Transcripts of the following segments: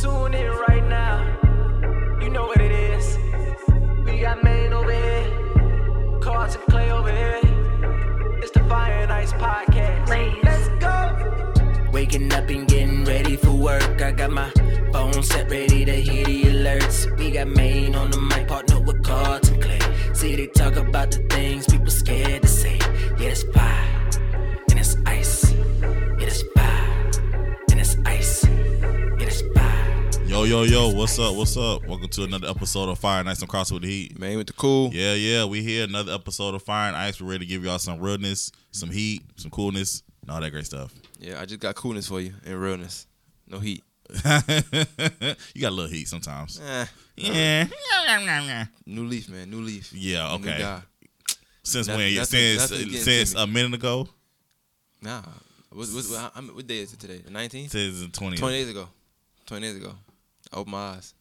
Tune in right now. You know what it is. We got Maine over here. Cards and Clay over here. It's the Fire and Ice Podcast. Let's go. Waking up and getting ready for work. I got my phone set ready to hear the alerts. We got Maine on the mic, partner with Cards and Clay. See, they talk about the things people scared to say. Yeah, it's fire. Yo, yo, yo, what's up? What's up? Welcome to another episode of Fire and Ice and Cross with the Heat. Man with the cool. Yeah, yeah, we here. Another episode of Fire and Ice. We're ready to give y'all some realness, some heat, some coolness, and all that great stuff. Yeah, I just got coolness for you and realness. No heat. you got a little heat sometimes. Eh, Yeah. new leaf, man. New leaf. Yeah, okay. Since Nothing- when? Nothing- since getting since a minute ago. Nah. What, what, what, what day is it today? The 19th? Since twenty. 20 days ago. 20 days ago. I opened my eyes.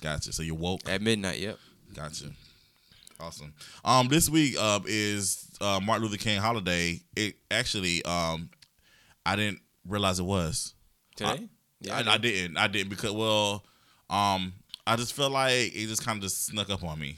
Gotcha. So you woke. At midnight, yep. Gotcha. Awesome. Um, this week uh, is uh, Martin Luther King holiday. It actually, um, I didn't realize it was. Today? I, I didn't. I didn't because well, um, I just felt like it just kind of just snuck up on me.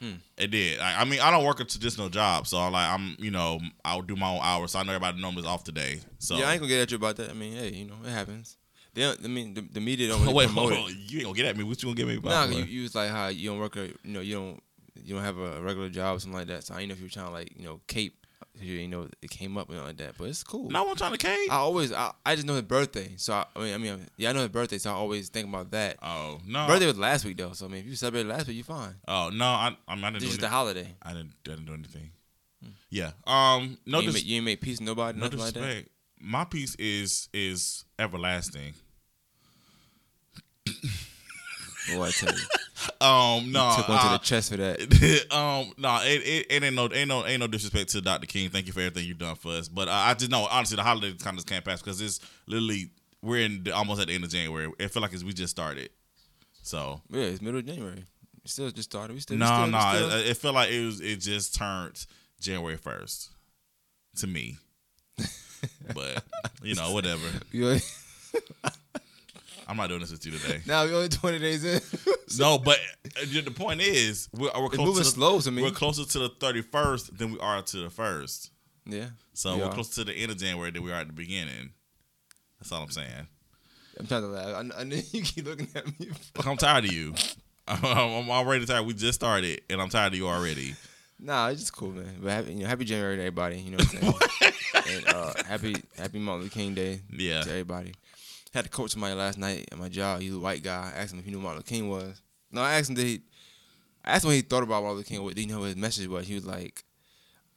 Hmm. It did. I, I mean, I don't work a traditional job, so I'm like I'm, you know, I'll do my own hours. So I know everybody normally is off today. So Yeah, I ain't gonna get at you about that. I mean, hey, you know, it happens. They don't, I mean, the, the media don't really wait, promote hold it. on. You ain't gonna get at me. What you gonna get me about? Nah, you, you was like how you don't work a, you know, you don't, you don't have a regular job or something like that. So I didn't know if you were trying to like, you know, cape. You, you know, it came up and like that, but it's cool. no, I'm trying to cave. I always, I, I just know his birthday. So I, I mean, I mean, yeah, I know his birthday. So I always think about that. oh no. birthday was last week though, so I mean, if you celebrated last week, you're fine. Oh no. I, I, mean, I didn't. Do just anything. a holiday. I didn't. I didn't do anything. Yeah. Um. No. you, ain't dis- make, you ain't make peace with nobody, no nothing like that. disrespect. My peace is is everlasting. Boy, I tell you, Um. No. took one to the chest for that. um, no, it, it, it ain't no ain't no ain't no disrespect to Dr. King. Thank you for everything you've done for us. But uh, I just know honestly the holiday kind of can't pass because it's literally we're in the, almost at the end of January. It feel like it's, we just started. So Yeah, it's middle of January. We still just started. We still, no, still, no, still- it, it felt like it was it just turned January first to me. but you know whatever. I'm not doing this with you today. now we're only 20 days in. No, but uh, the point is we're, we're closer moving to the, slow to me. we're closer to the 31st than we are to the first. yeah, So We we're are. closer to the end of January than we are at the beginning. That's all I'm saying. I'm trying to laugh. I, I know you keep looking at me. I'm tired of you. I'm, I'm already tired. We just started, and I'm tired of you already. Nah, it's just cool, man. But happy, you know, happy January to everybody. You know what I'm saying? and uh, happy, happy Martin Luther King Day Yeah. to everybody. Had to coach somebody last night at my job. He's a white guy. I asked him if he knew who Martin Luther King was. No, I asked him did he. I asked him what he thought about Martin Luther King. What did he know what his message was? He was like,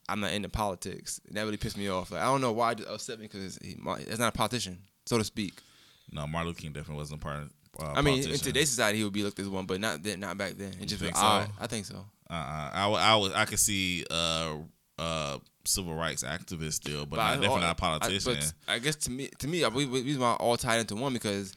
"I'm not into politics." And that really pissed me off. Like I don't know why it just upset me because he, he's not a politician, so to speak. No, Martin Luther King definitely wasn't a part of. Uh, I mean, in today's society, he would be looked as one, but not then, not back then. It just was think so? odd. I think so. uh-uh. I, I was, I could see uh, uh, civil rights activist still, but, I- not, definitely not a politician. I, but I guess to me, to me, I believe these are all tied into one because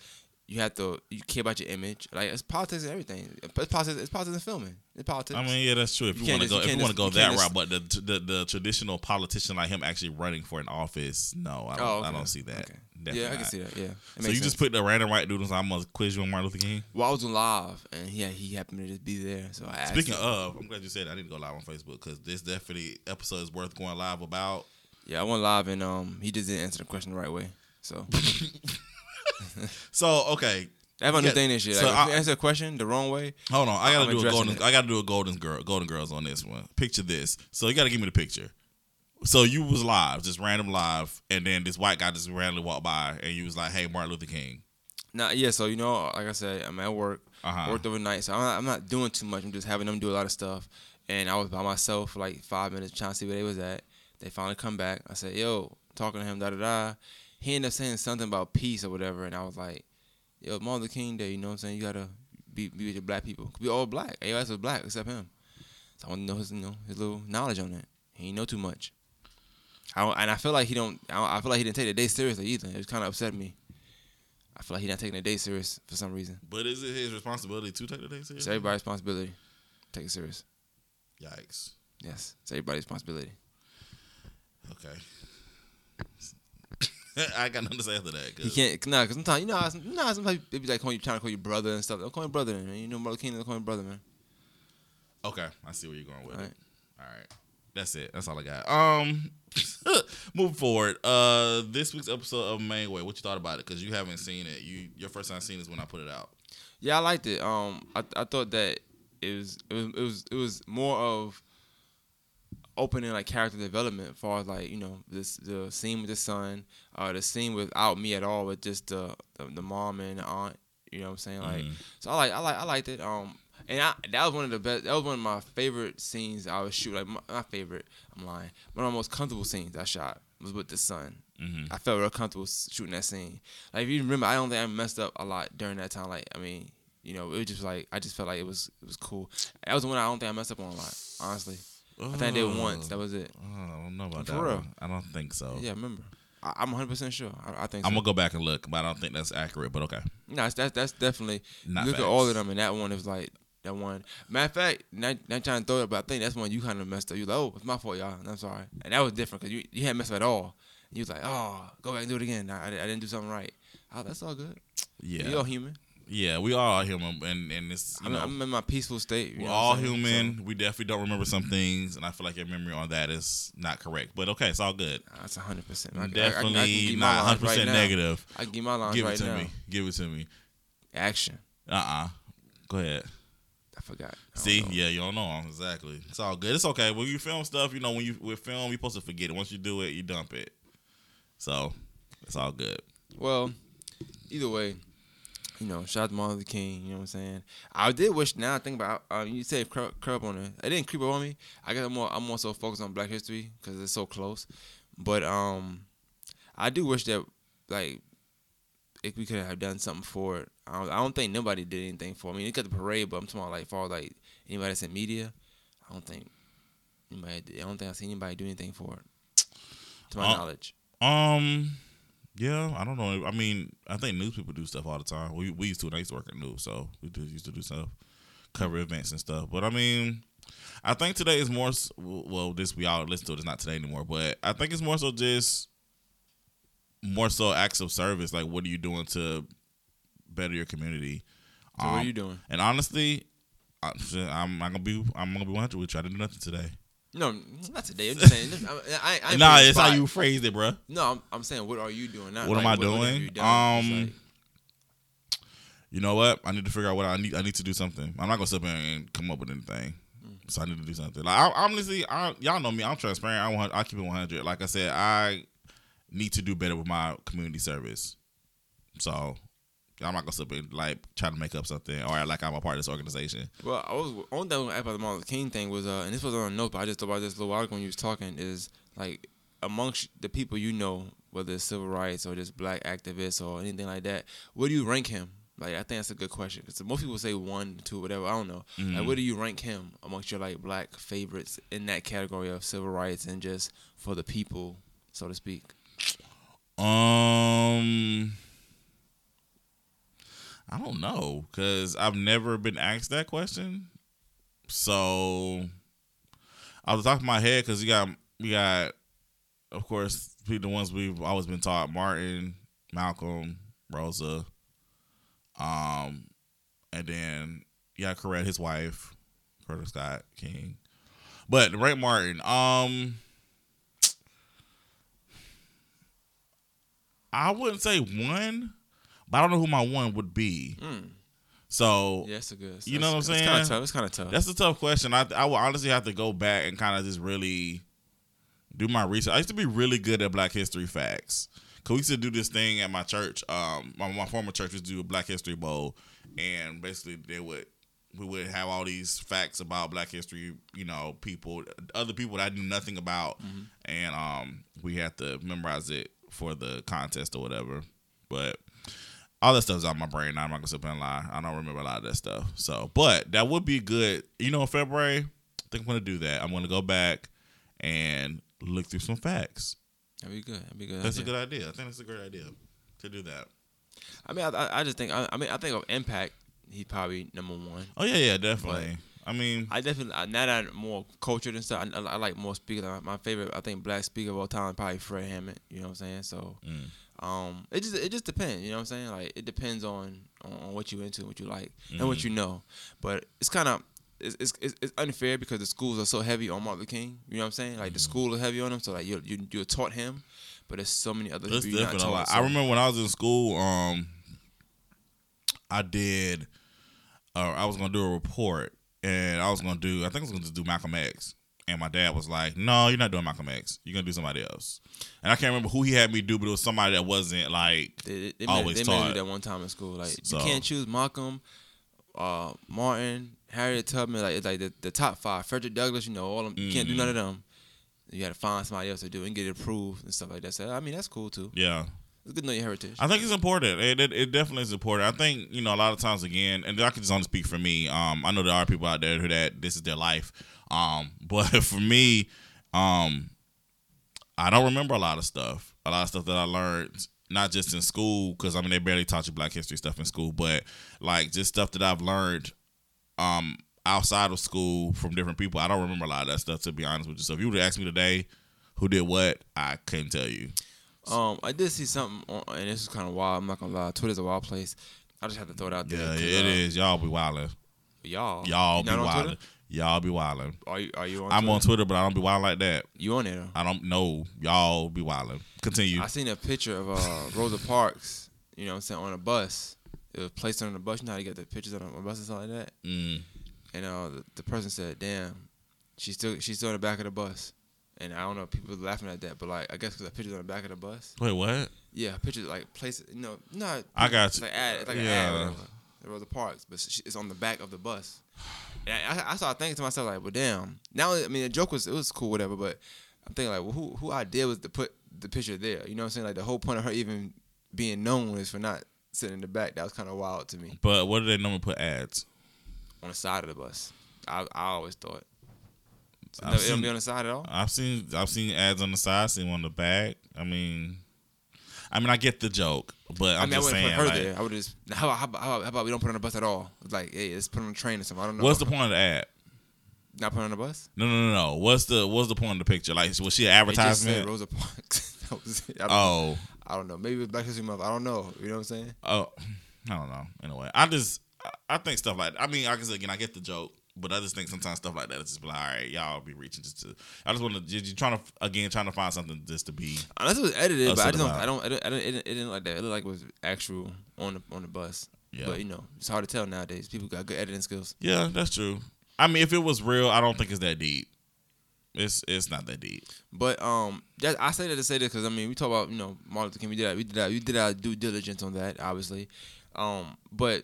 you have to you care about your image. Like it's politics and everything. It's politics. It's politics and filming. It's politics. I mean, yeah, that's true. If You you, want to go, if you want to go that route, but the, the the traditional politician like him actually running for an office, no, I don't, Oh, okay. I don't see that. Okay. Definitely yeah, I can not. see that. Yeah. So you sense. just put the random white dude on. I'm gonna quiz you on Martin Luther King. Well, I was live, and yeah, he happened to just be there. So I asked Speaking him. of, I'm glad you said that. I need to go live on Facebook because this definitely episode is worth going live about. yeah, I went live, and um, he just didn't answer the question the right way. So So okay, that's my new Yeah, thing this year. so Like, if I- you answer a question the wrong way, hold on. I gotta I'm do a golden. it. I gotta do a golden girl, golden girls on this one. Picture this. So you gotta give me the picture. So you was live, just random live, and then this white guy just randomly walked by, and you was like, "Hey, Martin Luther King." Nah, yeah. So you know, like I said, I'm at work. Uh-huh. Worked overnight, so I'm not, I'm not doing too much. I'm just having them do a lot of stuff. And I was by myself for like five minutes trying to see where they was at. They finally come back. I said, "Yo," talking to him, da da da. He ended up saying something about peace or whatever, and I was like, "Yo, Martin Luther King Day. You know what I'm saying? You gotta be, be with your black people. We all black. AOS was black except him. So I want to know his you know his little knowledge on that. He ain't know too much. I and I feel like he don't. I, I feel like he didn't take the day seriously either. It kind of upset me. I feel like he not taking the day serious for some reason. But is it his responsibility to take the day serious? It's everybody's responsibility. Take it serious. Yikes. Yes, it's everybody's responsibility. Okay. I got nothing to say after that. 'cause- can't. Nah, cause sometimes you know, how, you know, how sometimes they be like calling you, trying to call you brother and stuff. Don't call me brother, man. You know, Martin King, don't call me brother, man. Okay, I see where you're going with All it. right. All right, that's it. That's all I got. Um, moving forward. Uh, this week's episode of Mainway. What you thought about it? Because you haven't seen it. You your first time seeing this when I put it out. Yeah, I liked it. Um, I I thought that it was it was it was it was more of opening like character development, as far as like you know this the scene with the son, uh, the scene without me at all, with just the the, the mom and the aunt. You know what I'm saying? Like, Mhm. so I like I like I liked it. Um, and I, that was one of the best. That was one of my favorite scenes I was shoot. Like my, not favorite. I'm lying. One of the most comfortable scenes I shot was with the son. Mm-hmm. I felt real comfortable shooting that scene. Like if you remember, I don't think I messed up a lot during that time. Like I mean, you know, it was just like I just felt like it was it was cool. That was the one I don't think I messed up on a lot. Honestly, I think I did it once. That was it. Oh, I don't know about For that. real. one. I don't think so. Yeah, I remember. I, I'm 100 percent sure. I, I think. So. I'm gonna go back and look, but I don't think that's accurate. But okay, No, that's that's, that's definitely. Not look at all of them, and that one is like that one. Matter of fact, not, not trying to throw it, but I think that's one you kind of messed up. You like, oh, it's my fault, y'all. And I'm sorry. And that was different because you you hadn't messed up at all. You was like, oh, go back and do it again. I, I, I didn't do something right. Oh, that's all good. yeah, all human. Yeah, we all are human, and and it's you I'm, know. I'm in my peaceful state. we're all human. we definitely don't remember some things, and I feel like your memory on that is not correct. But okay, it's all good. So, that's 100. percent I, Definitely I, I, my not 100 right percent now. negative. I give my lines Give right it to now. me. Give it to me. Action. Uh uh Go ahead. I forgot. I See, know. yeah, you don't know exactly. It's all good. It's okay. When you film stuff, you know, when you with film, you're supposed to forget it. Once you do it, you dump it. So it's all good. Well, either way, you know, shout out to Martin Luther King. You know what I'm saying? I did wish. Now I think about. Uh, you said up on it. It didn't creep up on me. I guess I'm more. I'm more so focused on Black History because it's so close. But um, I do wish that like if we could have done something for it. I don't, I don't think nobody did anything for. it. I mean, at the parade, but I'm talking about like for like anybody that's in media. I don't think anybody. I don't think I seen anybody do anything for it. To my Uh, knowledge. Um, yeah, I don't know. I mean, I think news people do stuff all the time. We we used to. I used to work at news, so we do used to do stuff, cover events and stuff. But I mean, I think today is more. Well, this we all listen to it. It's not today anymore, but I think it's more so just more so acts of service. Like, what are you doing to better your community? So what Um, are you doing? And honestly, I, I'm not gonna be. I'm gonna be 100 with you. I didn't do nothing today. No, not today. I'm just saying. I, I, I nah, it's how you phrased it, bro. No, I'm, I'm saying, what are you doing? Not What am I what doing? you Um, like, you know what? I need to figure out what I need. I need to do something. I'm not gonna sit there and come up with anything. So I need to do something. Like I, honestly, I, y'all know me. I'm transparent. I want. I keep it 100. Like I said, I need to do better with my community service. So I'm not gonna sit and like try to make up something or like I'm a part of this organization. well, I was only thing about the Martin Luther King thing was, uh, and this was on a note, but I just thought about this a little while ago when you was talking. Is like amongst the people you know, whether it's civil rights or just black activists or anything like that, where do you rank him? Like I think that's a good question. 'Cause most people say one, two, whatever. I don't know. Like, where do you rank him amongst your like black favorites in that category of civil rights and just for the people, so to speak? Um, I don't know because I've never been asked that question. So, I was talking my head because you got we got, of course, the ones we've always been taught: Martin, Malcolm, Rosa, um, and then yeah, Correct, his wife, Coretta Scott King. But Ray Martin, um. I wouldn't say one, but I don't know who my one would be. Mm. So Yeah, that's a good. You know what I'm saying? It's kind of tough. It's kind of tough. that's a tough question. I I would honestly have to go back and kind of just really do my research. I used to be really good at Black History facts. Cause we used to do this thing at my church. Um, my, my former church used to do a Black History Bowl, and basically they would we would have all these facts about Black History. You know, people, other people that I knew nothing about, and um, we had to memorize it for the contest or whatever. But all that stuff's out my brain. Now I'm not gonna sit and lie. I don't remember a lot of that stuff. So, but that would be good. You know, in February, I think I'm gonna do that. I'm gonna go back and look through some facts. That'd be good. That'd be good. That's idea. a good idea. I think that's a great idea to do that. I mean, I, I- just think. I, I mean, I think of impact. He's probably number one. Oh yeah, yeah, definitely. I mean, I definitely now that I'm more cultured and stuff. I, I, I like more speakers. My- My favorite, I think, black speaker of all time, probably Fred Hampton. You know what I'm saying? So, Mm. Um, it just it just depends. You know what I'm saying? Like it depends on on, what you into, what you like, and what you know. But it's kind of it's, it's it's unfair because the schools are so heavy on Martin Luther King. You know what I'm saying? Like the school is heavy on him, so like you you you're taught him, but there's so many other It's people different. taught. I remember when I was in school, um, I did. Uh, I was gonna do a report, and I was gonna do. I think I was gonna just do Malcolm X. And my dad was like, "No, you're not doing Malcolm X. You're gonna do somebody else." And I can't remember who he had me do, but it was somebody that wasn't like They, they, always made, they made me do that one time in school. Like So- you can't choose Malcolm, uh, Martin, Harriet Tubman. Like it's like the, the top five. Frederick Douglass. You know all of them. You can't do Mm-hmm. none of them. You got to find somebody else to do it and get it approved and stuff like that. So I mean that's cool too. yeah. It's good to know your heritage. I think it's important. It, it, it definitely is important. I think you know a lot of times again, and I can just only speak for me. Um, I know there are people out there who that this is their life. Um, but for me, um, I don't remember a lot of stuff. A lot of stuff that I learned, not just in school, because I mean they barely taught you Black History stuff in school, but like just stuff that I've learned, um, outside of school from different people. I don't remember a lot of that stuff to be honest with you. So if you would ask me today, who did what, I couldn't tell you. Um, I did see something, on, and this is kind of wild. I'm not gonna lie. Twitter's a wild place. I just have to throw it out there. Yeah, it uh, is. Y'all be wildin'. Y'all, Y'all be not on wildin'. Y'all be wildin'. Are you? Are you on? I'm Twitter? on Twitter, but I don't be wild like that. You on there? I don't know. Y'all be wildin'. Continue. I seen a picture of uh, Rosa Parks. You know, what I'm saying on a bus. It was placed on the bus. You know how you get the pictures on a bus and stuff like that. Mm. And uh, the, the person said, "Damn, she's still she's still in the back of the bus." And I don't know, if people laughing at that, but like I guess because the pictures on the back of the bus. Wait, what? Yeah, pictures like place. You know, not. I got It's you. like ad. It's like Yeah. an ad. The Rosa Parks, but it's on the back of the bus. And I, I started thinking to myself like, well, damn. Now I mean, the joke was it was cool, whatever. But I'm thinking like, well, who who idea was to put the picture there? You know what I'm saying? Like the whole point of her even being known is for not sitting in the back. That was kind of wild to me. But what do they normally put ads? On the side of the bus, I I always thought. So I've seen- be on the side at all. I've seen I've seen ads on the side, seen one on the back. I mean, I mean I get the joke, but I'm I mean, just wouldn't saying. put her like, there. I would just how, how, how, how about we don't put her on the bus at all? It's like, hey, let's put her on a train or something. I don't know. what's the point of the ad? Not put her on the bus. No, no, no, no. What's the what's the point of the picture? Like, was she an It just said advertisement? Rosa Parks. that. I don't, Oh, I don't know. Maybe Black History Month. I don't know. You know what I'm saying? oh, I don't know. Anyway, I just I- I think stuff like I mean, I said again, I get the joke, but I just think sometimes stuff like that is just like, all right, y'all be reaching just to. I just want to you trying to again trying to find something just to be. Unless it was edited, but I don't. I don't. I don't. I don't it, didn't, it didn't like that. It looked like it was actual on the on the bus. Yeah. But you know, it's hard to tell nowadays. People got good editing skills. Yeah, that's true. I mean, if it was real, I don't think it's that deep. It's it's not that deep. But um, that, I say that to say this because I mean we talk about you know Martin Luther King. We did that. We did that. We did our due diligence on that, obviously. Um, but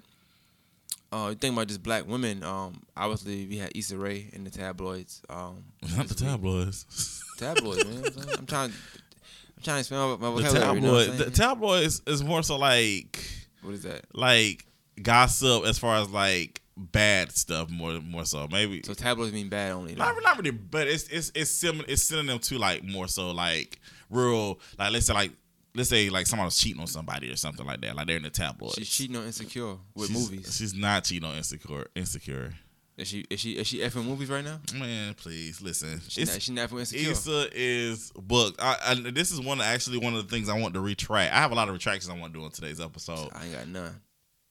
uh, you think about just black women. Um, obviously we had Issa Rae in the tabloids. Um, Not the tabloids. tabloids, man. I'm trying. I'm trying to expand my, my The vocabulary. you know I'm tabloid. The tabloids is more so like what is that? like gossip as far as like bad stuff more more so maybe. So tabloids mean bad only. not, not really, but it's it's it's similar. It's synonym to like more so like real like let's say like let's say like someone was cheating on somebody or something like that. Like they're in the tabloids. She's cheating on Insecure with She's- movies. She's not cheating on insecure. Insecure. Is she is she is she effing movies right now? Man, please listen. She's not, she not effing Insecure. Issa is booked. I, I, this is one actually one of the things I want to retract. I have a lot of retractions I want to do on today's episode. I ain't got none.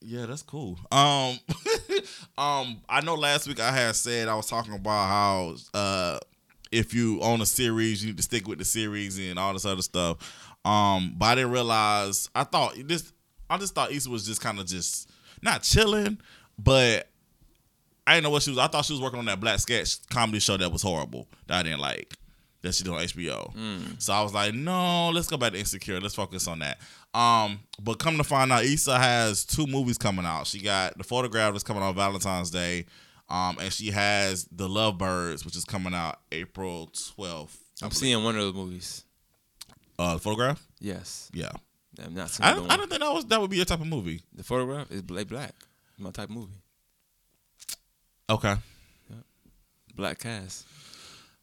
Yeah, that's cool. Um, um, I know last week I had said I was talking about how uh, if you own a series, you need to stick with the series and all this other stuff. Um, but I didn't realize. I thought this. I just thought Issa was just kind of just not chilling, but I didn't know what she was. I thought she was working on that black sketch comedy show that was horrible that I didn't like. That she did on HBO. So I was like, no, let's go back to Insecure. Let's focus on that. Um, but come to find out, Issa has two movies coming out. She got the photograph that's coming out Valentine's Day. Um, and she has the Lovebirds, which is coming out April twelfth. I'm seeing one of those movies. Uh photograph. Yes, Yeah, I'm not I don't. I don't think that was that would be your type of movie. The photograph is Blake Black. My type of movie. Okay, Black cast.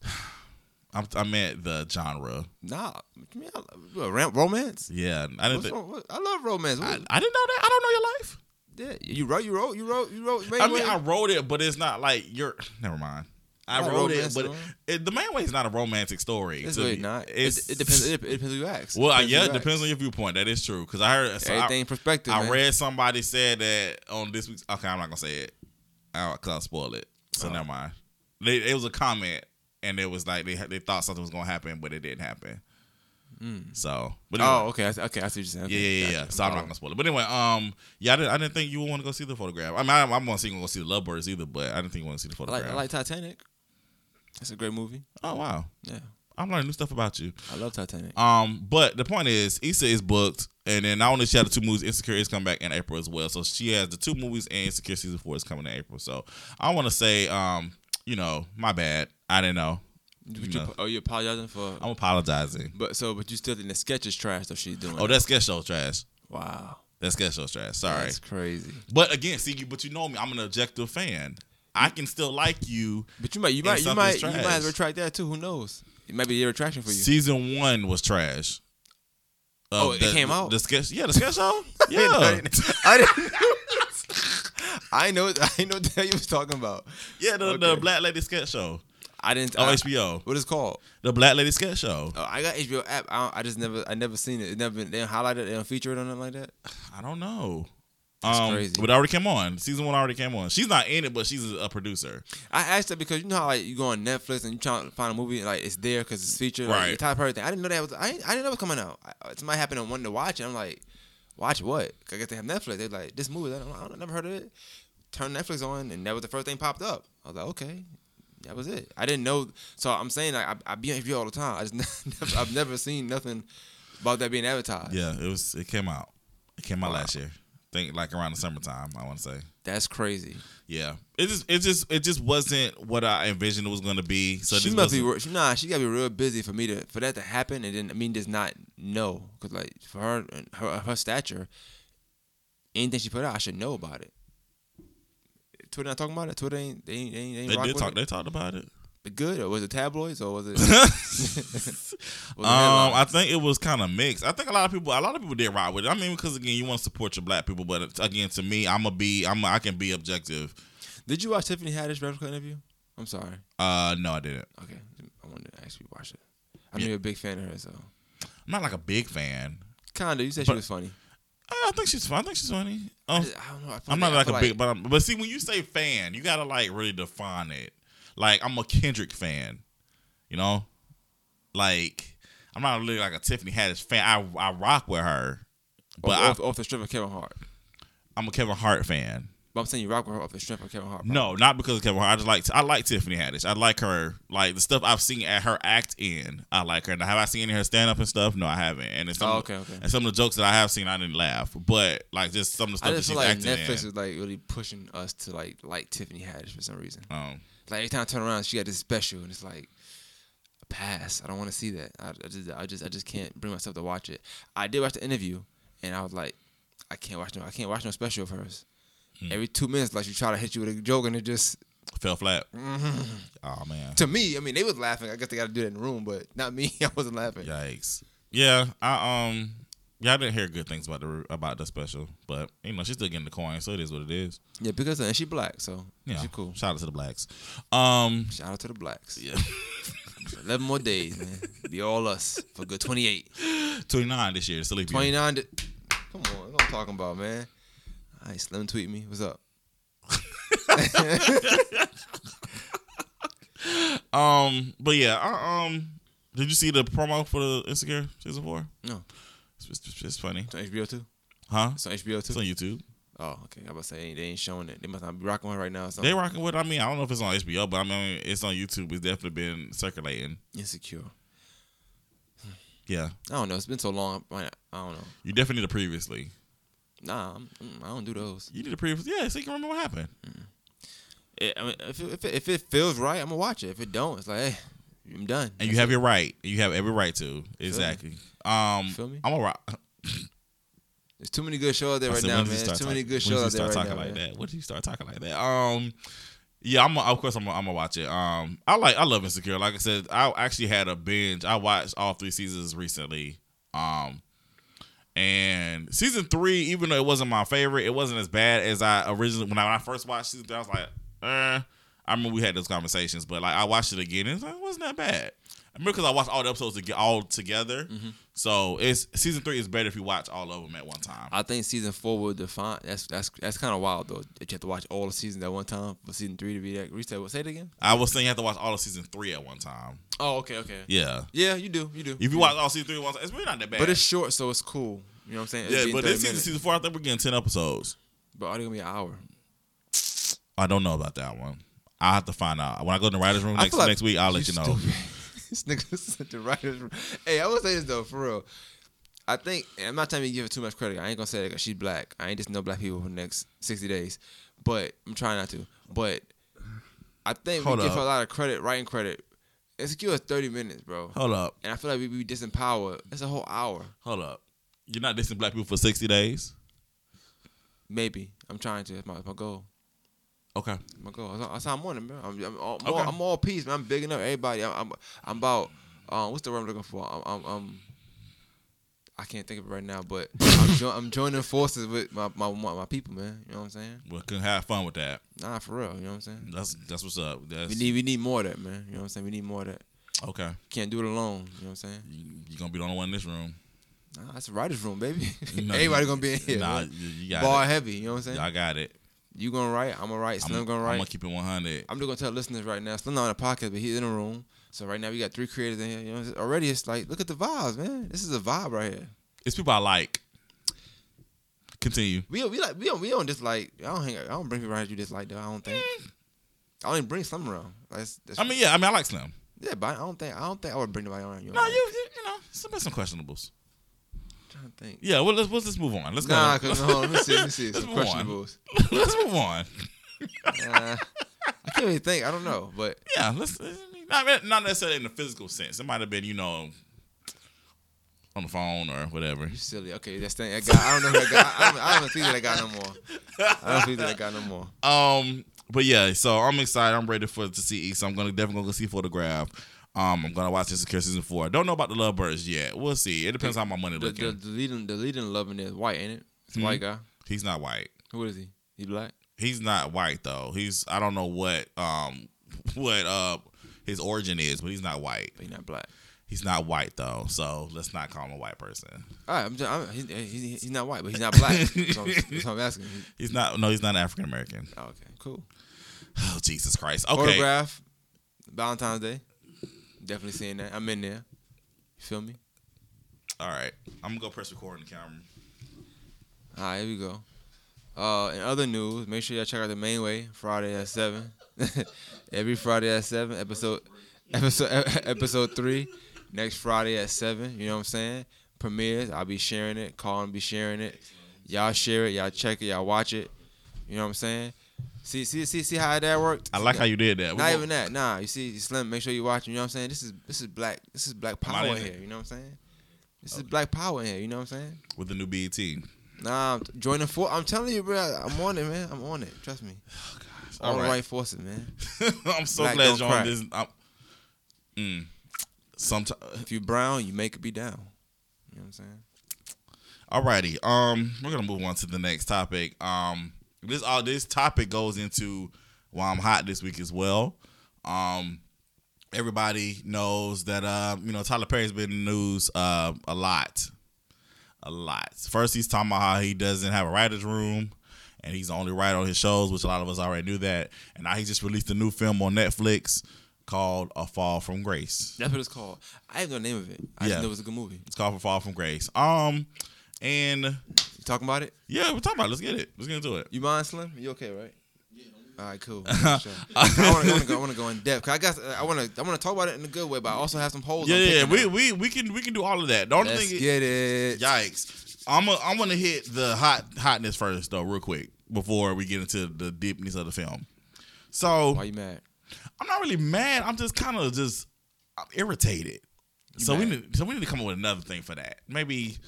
I'm, I meant the genre. Nah, I mean, I, what, romance. Yeah, I didn't. Think, wrong? What, I love romance. I, What- I didn't know that. I don't know your life. yeah, you wrote, you wrote, you wrote, you wrote. I mean, I wrote it, but it's not like you're. Never mind. I wrote it, but it, the main way is not a romantic story. It's really me. not. It, It's, it depends. It, it depends who you ask. Well, Depends yeah, it depends on your viewpoint. That is true because I heard so I- perspective. I man. read somebody said that on this week's. Okay, I'm not gonna say it because I'll spoil it. So Oh. never mind. They, it was a comment, and it was like they they thought something was gonna happen, but it didn't happen. So, but anyway. Oh, okay. I, see- okay, I see what you're saying. Yeah, Okay, yeah, yeah. gotcha. So I'm not Oh. gonna spoil it. But anyway, um, yeah, I didn't, I didn't think you would want to go see the photograph. I mean, I, I'm gonna see you go see the Lovebirds either, but I didn't think you want to see the I photograph. like, I like Titanic. That's a great movie. oh wow, Yeah, I'm learning new stuff about you. I love Titanic. Um, but the point is, Issa is booked, and then not only she had the two movies, Insecure is coming back in April as well. So she has the two movies, and Insecure season four is coming in April. So I want to say, um, you know, my bad. I didn't know. You you, know. oh, you apologizing for? I'm apologizing. But so, but you still think the sketch is trash though? She's doing. Oh, that sketch show trash. wow. That sketch show trash. Sorry. That's crazy. But again, see, but you know me. I'm an objective fan. I can still like you. But you might, you might, you might, you might trash. retract that too. Who knows? It might be a attraction for you. Season one was trash. Uh, Oh, it the- came out? The sketch, yeah, the sketch show. I Yeah, didn't. I didn't. I know. I know what you was talking about. yeah, the, the Black Lady sketch show I didn't. Oh, I- HBO. What is it called? The Black Lady sketch show. Oh, I got HBO app. I, don't, I just never. I never seen it. It never. They don't highlight it. They don't feature it or nothing like that. I don't know. That's um, crazy. But it already came on. Season one already came on. She's not in it, but she's a, a producer. I asked her because you know how like you go on Netflix and you try to find a movie and, like it's there because it's featured. Like, Right. you type everything. I didn't know that was. I, I didn't know it was coming out. I, somebody happened on one to watch it. I'm like, watch what? I guess they have Netflix. They're like, this movie. I don't, I don't never heard of it. Turn Netflix on and that was the first thing popped up. I was like, okay. That was it. I didn't know. So I'm saying like I, I be on HBO all the time. I just never, I've never seen nothing about that being advertised. Yeah, it was. It came out. It came out Wow. last year. Think like around the summertime. I want to say. That's crazy. Yeah, it just it just it just wasn't what I envisioned it was going to be. So she must be she, nah. She gotta be real busy for me to for that to happen, and then I mean just not know because like for her her her stature, anything she put out, I should know about it. Twitter not talking about it. Twitter ain't they ain't they ain't, they ain't They did talk. It? They talked about it. But good or was it tabloids or was it? was it Um. I think it was kind of mixed. I think a lot of people, a lot of people did rock with it. I mean, because again, you want to support your black people, but again, to me, I'm a be, I'm, a, I can be objective. Did you watch Tiffany Haddish replica interview? I'm sorry. Uh, no, I didn't. Okay, I wanted to actually watch it. I know Yeah. you're a big fan of her, so I'm not like a big fan. kinda. You said she was funny. I I think she's funny. I think she's funny. Um, I don't know. I I'm not like feel a big, but I'm, but see, when you say fan, you gotta like really define it. Like I'm a Kendrick fan, you know. Like I'm not really like a Tiffany Haddish fan. I I rock with her, but off, I, off, the strength of Kevin Hart. I'm a Kevin Hart fan. But I'm saying you rock with her off the strength of Kevin Hart. No, not because of Kevin Hart. I just like I like Tiffany Haddish. I like her. Like the stuff I've seen at her act in, I like her. Now, have I seen any of her stand up and stuff? No, I haven't. And it's some, Oh, okay, okay. And some of the jokes that I have seen, I didn't laugh. But like just some of the stuff I stuff that just she's feel like acting Netflix in. is like really pushing us to like like Tiffany Haddish for some reason. Um, Like every time I turn around, she got this special, and it's like a pass. I don't want to see that. I, I just I just I just can't bring myself to watch it. I did watch the interview, and I was like, I can't watch no I can't watch no special of hers. Hmm. Every two minutes, like she try to hit you with a joke, and it just fell flat. Mm-hmm. Oh man. to me, I mean, they was laughing. I guess they got to do that in the room, but not me. I wasn't laughing. Yikes. Yeah, I um yeah, I didn't hear good things about the about the special, but you know she's still getting the coin, so it is what it is. Yeah, because and she black, so Yeah, she cool. Shout out to the blacks. Um, Shout out to the blacks. yeah, Eleven more days, man. Be all us for good twenty eight. twenty nine this year. Still 29. To, come on, what I'm talking about, man. All right, Slim tweet me. What's up? Um, but yeah, I, um, did you see the promo for the Insecure season four? No. It's, it's, funny, It's on HBO too. huh? It's on HBO too. It's on YouTube. Oh, okay. I was about to say they ain't showing it. They must not be rocking one right now. They rocking with. it. I mean, I don't know if it's on HBO, but I mean, it's on YouTube. It's definitely been circulating. insecure. Yeah, I don't know. It's been so long. I don't know. you definitely need a previously. Nah, I'm, mm, I don't do those. You need a previous. Yeah, so you can remember what happened. It, I mean, if it, if it, if it feels right, I'm gonna watch it. If it don't, it's like, hey, I'm done. And you have your right. You have every right to. Exactly. Um, Feel me? I'm a rock. There's too many good shows out there I right said, now, man. did you There's too many talk- good when did shows you out there start right talking now. like man. that? What did you start talking like that? Um, yeah, I'm. Of course, I'm. I'm gonna watch it. Um, I like. I love Insecure. Like I said, I actually had a binge. I watched all three seasons recently. Um, and season three, even though it wasn't my favorite, it wasn't as bad as I originally when I, when I first watched season three. I was like, eh. I remember we had those conversations, but like I watched it again, and it's like, it wasn't that bad. I remember because I watched all the episodes to get all together. Mm-hmm. So it's season three is better if you watch all of them at one time. I think season four will define. That's that's that's kind of wild though. That you have to watch all the seasons at one time for season three to be that. Reset. What? Say it again. I was saying you have to watch all of season three at one time. Oh, okay, okay. Yeah. Yeah, you do, you do. If you watch all season three at one time, it's really not that bad. but it's short, so it's cool. You know what I'm saying? It's yeah, but 30 this season, minutes. season four, I think we're getting ten episodes. But only gonna be an hour. I don't know about that one. I'll have to find out. When I go to the writers' room next like next week, I'll let you know. this nigga said the writers. room. Hey, I would say this though, for real. I think and I'm not telling you to give her too much credit. I ain't gonna say that 'cause she's black. I ain't just know black people for the next 60 days. But I'm trying not to. But I think Hold we give her a lot of credit, writing credit. It's give us 30 minutes, bro. Hold up, And I feel like we be disempowered. It's a whole hour. hold up. You're not dissing black people for sixty days. Maybe. I'm trying to. It's my, my goal. Okay. My goal. That's, that's how I'm on it, man. I'm, I'm, all, Okay. I'm all peace, man. I'm bigging up everybody. I'm, I'm, I'm about, um, what's the word I'm looking for? I'm, I'm, I'm I can't think of it right now, but I'm, jo- I'm joining forces with my, my, my, people, man. You know what I'm saying? Well, can have fun with that. Nah, for real. You know what I'm saying? That's that's what's up. That's We need, we need more of that, man. You know what I'm saying? We need more of that. okay. Can't do it alone. You know what I'm saying? You, you're gonna be the only one in this room. Nah, that's a writer's room, baby. No, Everybody you- gonna be in here. Nah, man. you, got Bar it. heavy. You know what I'm saying? I got it. You gonna write? I'm gonna write. Slim I'm, gonna write. I'm gonna keep it 100. I'm just gonna tell listeners right now. Slim not in the podcast, but he's in the room. So right now we got three creators in here. You know, already it's like, look at the vibes, man. This is a vibe right here. It's people I like. Continue. We we like we don't we don't dislike. I don't hang. I don't bring people around you dislike though. I don't think. Eh. I don't even bring Slim around. That's, that's, I mean, yeah. I mean, I like Slim. yeah, but I don't think I don't think I would bring nobody around you. No, you, you, you know, some some questionables. Trying to think. Yeah. Well, let's let's just move on. Let's go. Nah, cause no, let me see, let me see. Let's Some move on. questionables. let's move on. Uh, I can't even think. I don't know, but Yeah. Let's not not necessarily in the physical sense. It might have been, you know, on the phone or whatever. you silly. Okay, that's thing. That guy. I don't know who that guy. I don't, I don't see that guy no more. I don't see that guy no more. Um, but yeah, so I'm excited. I'm ready for to see. So I'm gonna definitely go see photograph. Um, I'm gonna watch Insecure season four. Don't know about the Lovebirds yet. We'll see. It depends on how my money The, looking. the, the leading the leading love in there is white, ain't it? It's a Mhm. white guy. He's not white. Who is he? He black. He's not white though. He's I don't know what um what uh his origin is, but he's not white. But he not black. He's not white though. So let's not call him a white person. All right, I'm just, I'm, he's, he's, he's not white, but he's not black. that's, what I'm, that's what I'm asking. He- He's not. No, he's not African American. oh, okay, cool. Oh Jesus Christ. Okay. Photograph, Valentine's Day. Definitely seeing that. I'm in there. You feel me? All right. I'm gonna go press record on the camera. All right, here we go. Uh, in other news, make sure y'all check out the main way Friday at seven. Every Friday at seven, episode, episode, episode three. Next Friday at seven. You know what I'm saying? Premieres. I'll be sharing it. Colin be sharing it. Y'all share it. Y'all check it. Y'all watch it. You know what I'm saying? See, see, see, see how that worked. I like how you did that. Not even that. Nah, you see, Slim. Make sure you watch. You know what I'm saying? This is this is black. This is black power in in it? here. You know what I'm saying? This is black power here. You know what I'm saying? with the new BET. Nah, I'm joining for. I'm telling you, bro. I'm on it, man. I'm on it. Trust me. All, All the right. right forces, man. I'm so Black glad you're on this. I'm, mm, Sometimes. If you brown, you make it be down. You know what I'm saying? Alrighty. Um, we're gonna move on to the next topic. Um, this all this topic goes into why I'm hot this week as well. Um, everybody knows that uh, you know Tyler Perry's been in the news uh a lot, a lot. First, he's talking about how he doesn't have a writers' room. And he's the only writer on his shows, which a lot of us already knew that. And now he just released a new film on Netflix called A Fall from Grace. That's what it's called. I know the name of it. I Yeah. just knew it was a good movie. It's called A Fall from Grace. Um, and You talking about it? yeah, we're talking about. It. Let's get it. Let's get into it. You mind, Slim? You okay, right? All right, cool. Sure. I want to go. I want to go in depth. 'Cause I guess I want to. I want to talk about it in a good way, but I also have some holes. Yeah, yeah, we, we we can we can do all of that. The only Let's thing, is, get it. yikes! I'm a, I'm gonna hit the hot hotness first though, real quick before we get into the deepness of the film. So Why you mad? I'm not really mad. I'm just kind of just I'm irritated. so we need so we need to come up with another thing for that. Maybe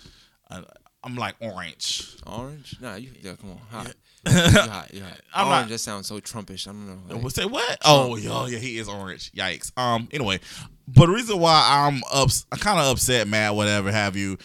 uh, I'm like orange. Orange? Nah, you. Yeah, come on. Hot. you hot. You hot. I'm Orange not- just sounds so Trumpish. I don't know. like- say what? Oh, yeah, yeah, he is orange. Yikes. Um. Anyway, but the reason why I'm ups, I'm kind of upset, mad, whatever have you.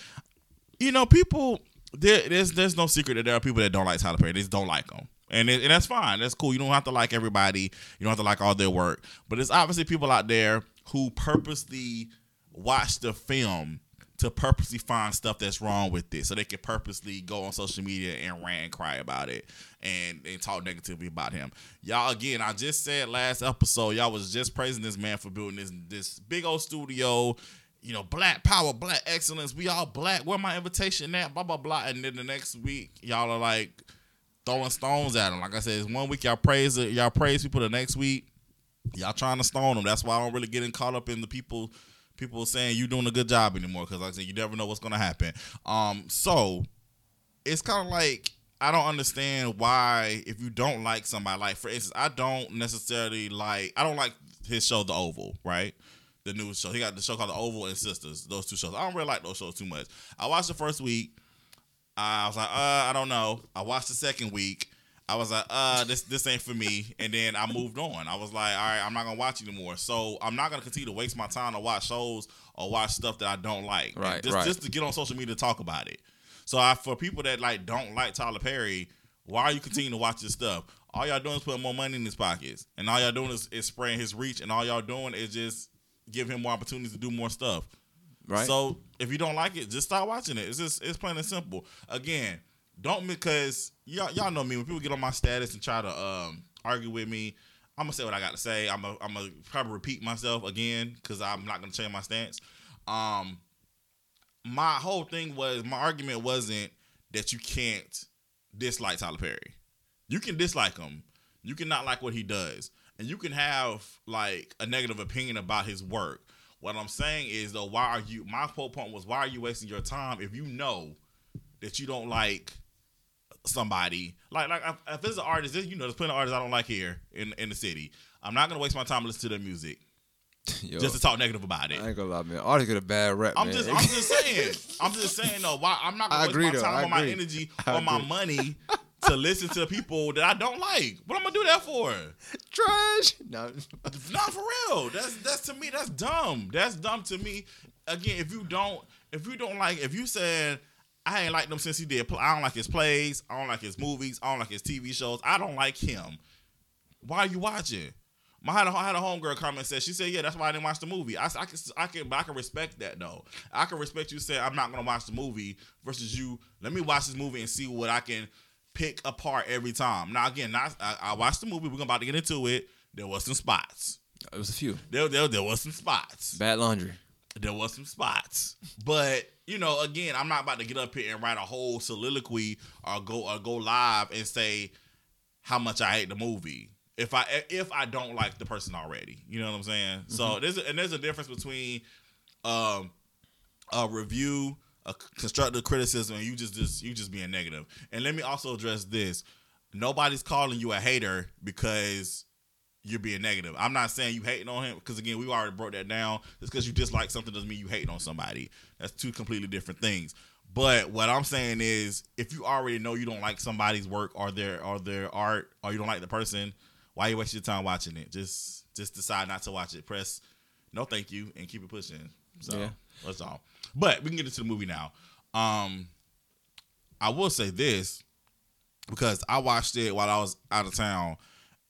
You know, people. There, there's there's no secret that there are people that don't like Tyler Perry. They just don't like him. And, it, and that's fine. That's cool. You don't have to like everybody. You don't have to like all their work. But there's obviously people out there who purposely watch the film to purposely find stuff that's wrong with it so they can purposely go on social media and rant and cry about it and, and talk negatively about him. Y'all again, I just said last episode, y'all was just praising this man for building this this big old studio, you know, black power, black excellence. We all black. Where my invitation at? Blah blah blah. And then the next week, y'all are like throwing stones at him. Like I said, it's one week y'all praise it, y'all praise people the next week. Y'all trying to stone them. That's why I don't really get in caught up in the people people saying you're doing a good job anymore because like I said, you never know what's gonna happen. Um, so it's kind of like I don't understand why if you don't like somebody, like for instance, I don't necessarily like I don't like his show The Oval, right? The new show. He got the show called The Oval and Sisters. Those two shows. I don't really like those shows too much. I watched the first week. I was like, uh, I don't know. I watched the second week. I was like, uh, this this ain't for me. And then I moved on. I was like, all right, I'm not gonna watch anymore. So I'm not gonna continue to waste my time to watch shows or watch stuff that I don't like. Right, Just right. just to get on social media to talk about it. So I, for people that like don't like Tyler Perry, why are you continuing to watch this stuff? All y'all doing is putting more money in his pockets, and all y'all doing is, is spraying his reach, and all y'all doing is just give him more opportunities to do more stuff. Right. So if you don't like it, just stop watching it. It's just it's plain and simple. Again, don't because y'all y'all know me when people get on my status and try to um argue with me. I'm gonna say what I got to say. I'm gonna I'm probably repeat myself again because I'm not gonna change my stance. Um, my whole thing was my argument wasn't that you can't dislike Tyler Perry. You can dislike him. You can not like what he does, and you can have like a negative opinion about his work. What I'm saying is though, why are you? My whole point was why are you wasting your time if you know that you don't like somebody like like if, there's an artist, you know, there's plenty of artists I don't like here in in the city. I'm not gonna waste my time listening to their music Yo, just to talk negative about it. I ain't gonna lie, man. Artists get a bad rep, I'm man. just, I'm just saying. I'm just saying though. Why I'm not I gonna agree, waste my though. time I or my agree. energy I or my agree. money to listen to people that I don't like. What I'm gonna do that for? trash. No. Not for real. That's that's to me. That's dumb. That's dumb to me. Again, if you don't, if you don't like, if you said I ain't like them since he did. I don't like his plays. I don't like his movies. I don't like his TV shows. I don't like him. Why are you watching? My I had a, I had a homegirl comment said she said yeah that's why I didn't watch the movie. I, I can I can but I can respect that though. I can respect you saying I'm not gonna watch the movie versus you. Let me watch this movie and see what I can pick apart every time. Now again, not, I, I watched the movie. We're about to get into it. There was some spots. It was a few. There there, there was some spots Bad laundry. There was some spots. But you know, again, I'm not about to get up here and write a whole soliloquy or go or go live and say how much I hate the movie. If I if I don't like the person already, you know what I'm saying. So there's a, and there's a difference between um a review, a constructive criticism, and you just just you just being negative. And let me also address this: nobody's calling you a hater because you're being negative. I'm not saying you hating on him because again, we already broke that down. Just because you dislike something doesn't mean you hating on somebody. That's two completely different things. But what I'm saying is, if you already know you don't like somebody's work or their or their art, or you don't like the person, why you waste your time watching it? Just just decide not to watch it. Press no, thank you, and keep it pushing. So Yeah. that's all. But we can get into the movie now. Um, I will say this because I watched it while I was out of town,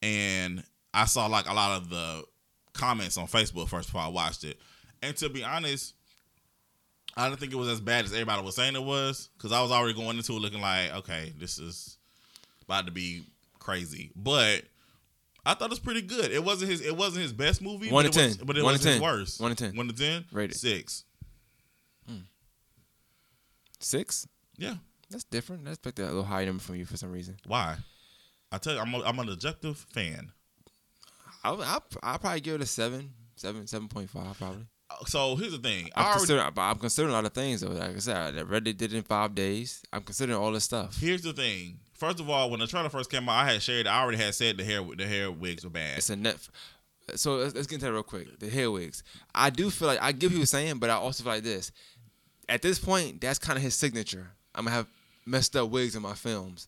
and I saw like a lot of the comments on Facebook first before I watched it. And to be honest, I didn't think it was as bad as everybody was saying it was because I was already going into it looking like, okay, this is about to be crazy. But I thought it was pretty good. It wasn't his. It wasn't his best movie. One but to it was, 10. But it One was his worst. One to 10. One to ten. Rate it. Six. Hmm. Six? Yeah. That's different. I expected a little higher number from you for some reason. Why? I tell you, I'm a, I'm an objective fan. I I I probably give it a seven, seven, seven point five probably. So here's the thing. I'm already, considering, I'm considering a lot of things though. Like I said, I read it did it in five days. I'm considering all this stuff. here's the thing. First of all, when the trailer first came out, I had shared. I already had said the hair the hair wigs were bad. It's a net. So let's, let's get into that real quick. The hair wigs. I do feel like I give he was saying, but I also feel like this. At this point, that's kind of his signature. I'm gonna have messed up wigs in my films.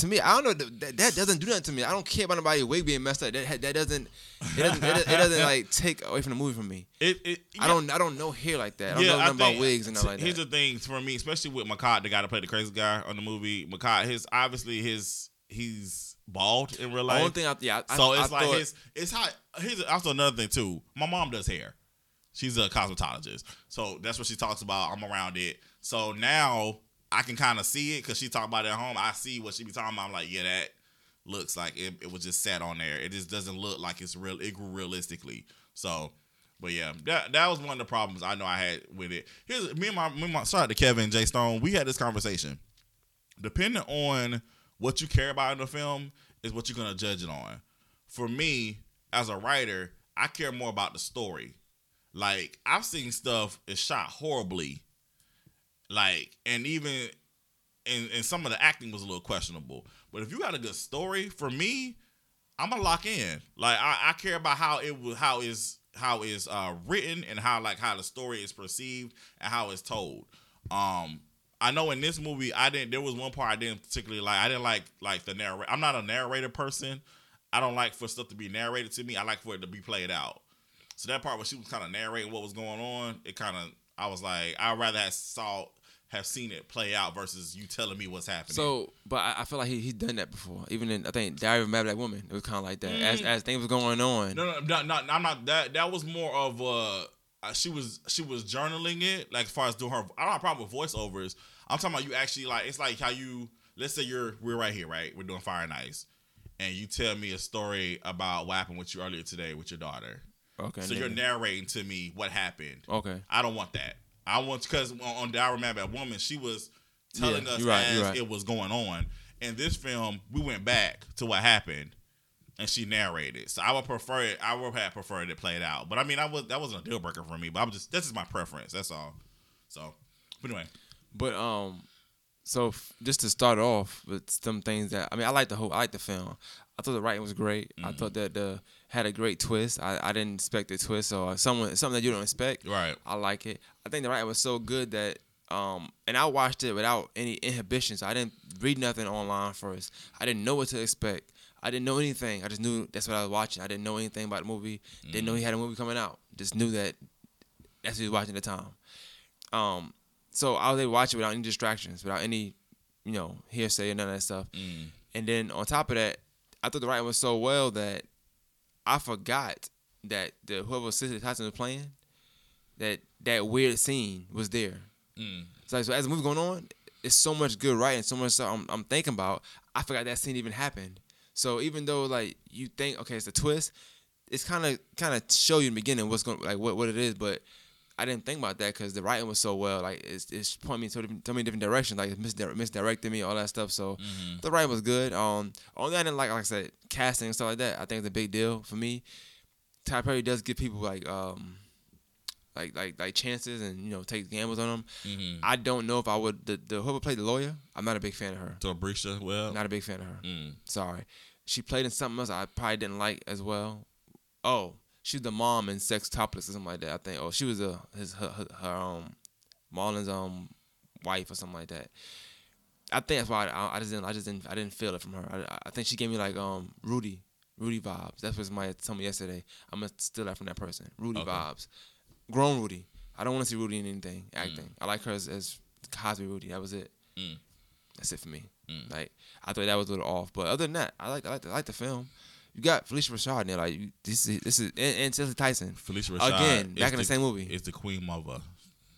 To me, I don't know that, that doesn't do nothing to me. I don't care about anybody's wig being messed up. That that doesn't it doesn't, it, it doesn't like take away from the movie from me. It, it, I don't I don't know hair like that. I don't Yeah, know I nothing about wigs and nothing like that. Here's the thing for me, especially with Mehcad, the guy that played the crazy guy on the movie. Mehcad, his obviously his he's bald in real life. only thing I yeah, I, so I, it's I like thought, his it's how here's also another thing too. My mom does hair. She's a cosmetologist. So that's what she talks about. I'm around it. So now I can kind of see it because she talked about it at home. I see what she be talking about. I'm like, yeah, that looks like it, it was just set on there. It just doesn't look like it's real it grew realistically. So but yeah, that that was one of the problems I know I had with it. Here's me and my me and my shout out to Kevin Jay Stone. We had this conversation. Depending on what you care about in the film is what you're gonna judge it on. For me, as a writer, I care more about the story. Like I've seen stuff is shot horribly, like and even and, and some of the acting was a little questionable. But if you got a good story, for me, I'm gonna lock in. Like I, I care about how it was how is how is uh written and how like how the story is perceived and how it's told. Um I know in this movie I didn't there was one part I didn't particularly like. I didn't like like the narrator. I'm not a narrator person. I don't like for stuff to be narrated to me. I like for it to be played out. So that part where she was kind of narrating what was going on, it kind of I was like I'd rather have saw have seen it play out versus you telling me what's happening. So, but I, I feel like he he's done that before. Even in I think Diary of a Mad Black Woman, it was kind of like that. As Mm. as things was going on, No, no, no, no, I'm not. That that was more of uh, uh, she was she was journaling it. Like as far as doing her, I don't have a problem with voiceovers. I'm talking about you actually like. It's like how you. Let's say you're we're right here, right? We're doing Fire and Ice, and you tell me a story about what happened with you earlier today with your daughter. okay. so and you're narrating to me what happened. okay. I don't want that. I want because on, on Diary of a Woman, she was telling Yeah, us right, as right. it was going on. In this film, we went back to what happened, and she narrated. So I would prefer it. I would have preferred it played out. But I mean, I was that wasn't a deal breaker for me. But I'm just this is my preference. That's all. So, but anyway, But um, so f- just to start off with some things that I mean, I like the whole, I like the film. I thought the writing was great. I thought that the had a great twist. I, I didn't expect the twist or someone something that you don't expect. right. I like it. I think the writing was so good that um, and I watched it without any inhibitions. I didn't read nothing online first. I didn't know what to expect. I didn't know anything. I just knew that's what I was watching. I didn't know anything about the movie. Didn't know he had a movie coming out. Just knew that that's what he was watching at the time. Um, so I was able to watch it without any distractions, without any, you know, hearsay and none of that stuff. Mm. And then on top of that, I thought the writing was so well that I forgot that the whoever Cicely Tyson was playing, that that weird scene was there. Mm. So, like, so as the movie going on, it's so much good writing, so much stuff I'm, I'm thinking about. I forgot that scene even happened. So even though like you think okay, it's a twist, it's kind of kind of show you in the beginning what's going like what, what it is, but I didn't think about that because the writing was so well. Like it's it's pointing me to so many different directions. Like it's misdir- misdirecting me, all that stuff. So the writing was good. Um, only I didn't like, like I said, casting and stuff like that. I think it's a big deal for me. Ty Perry does give people like um, like like like chances and you know take gambles on them. Mm-hmm. I don't know if I would the, the whoever played the lawyer. I'm not a big fan of her. So Bresha, well, Not a big fan of her. mm. Sorry. She played in something else I probably didn't like as well. Oh, she's the mom in Sextuplets or something like that. I think. Oh, she was a his her, her, her um Marlon's um wife or something like that. I think that's why I, I just didn't I just didn't I didn't feel it from her. I, I think she gave me like um Rudy Rudy vibes. That's what somebody told me yesterday. I'm gonna steal that from that person. Rudy Okay. vibes. Grown Rudy. I don't want to see Rudy in anything acting. I like her as, as Cosby Rudy. That was it. Mm. That's it for me. Mm. Like I thought that was a little off, but other than that, I like I like the, I like the film. You got Phylicia Rashad in there, like you, this is this is and, and Tyson Phylicia Rashad again back in the same movie. It's the Queen Mother,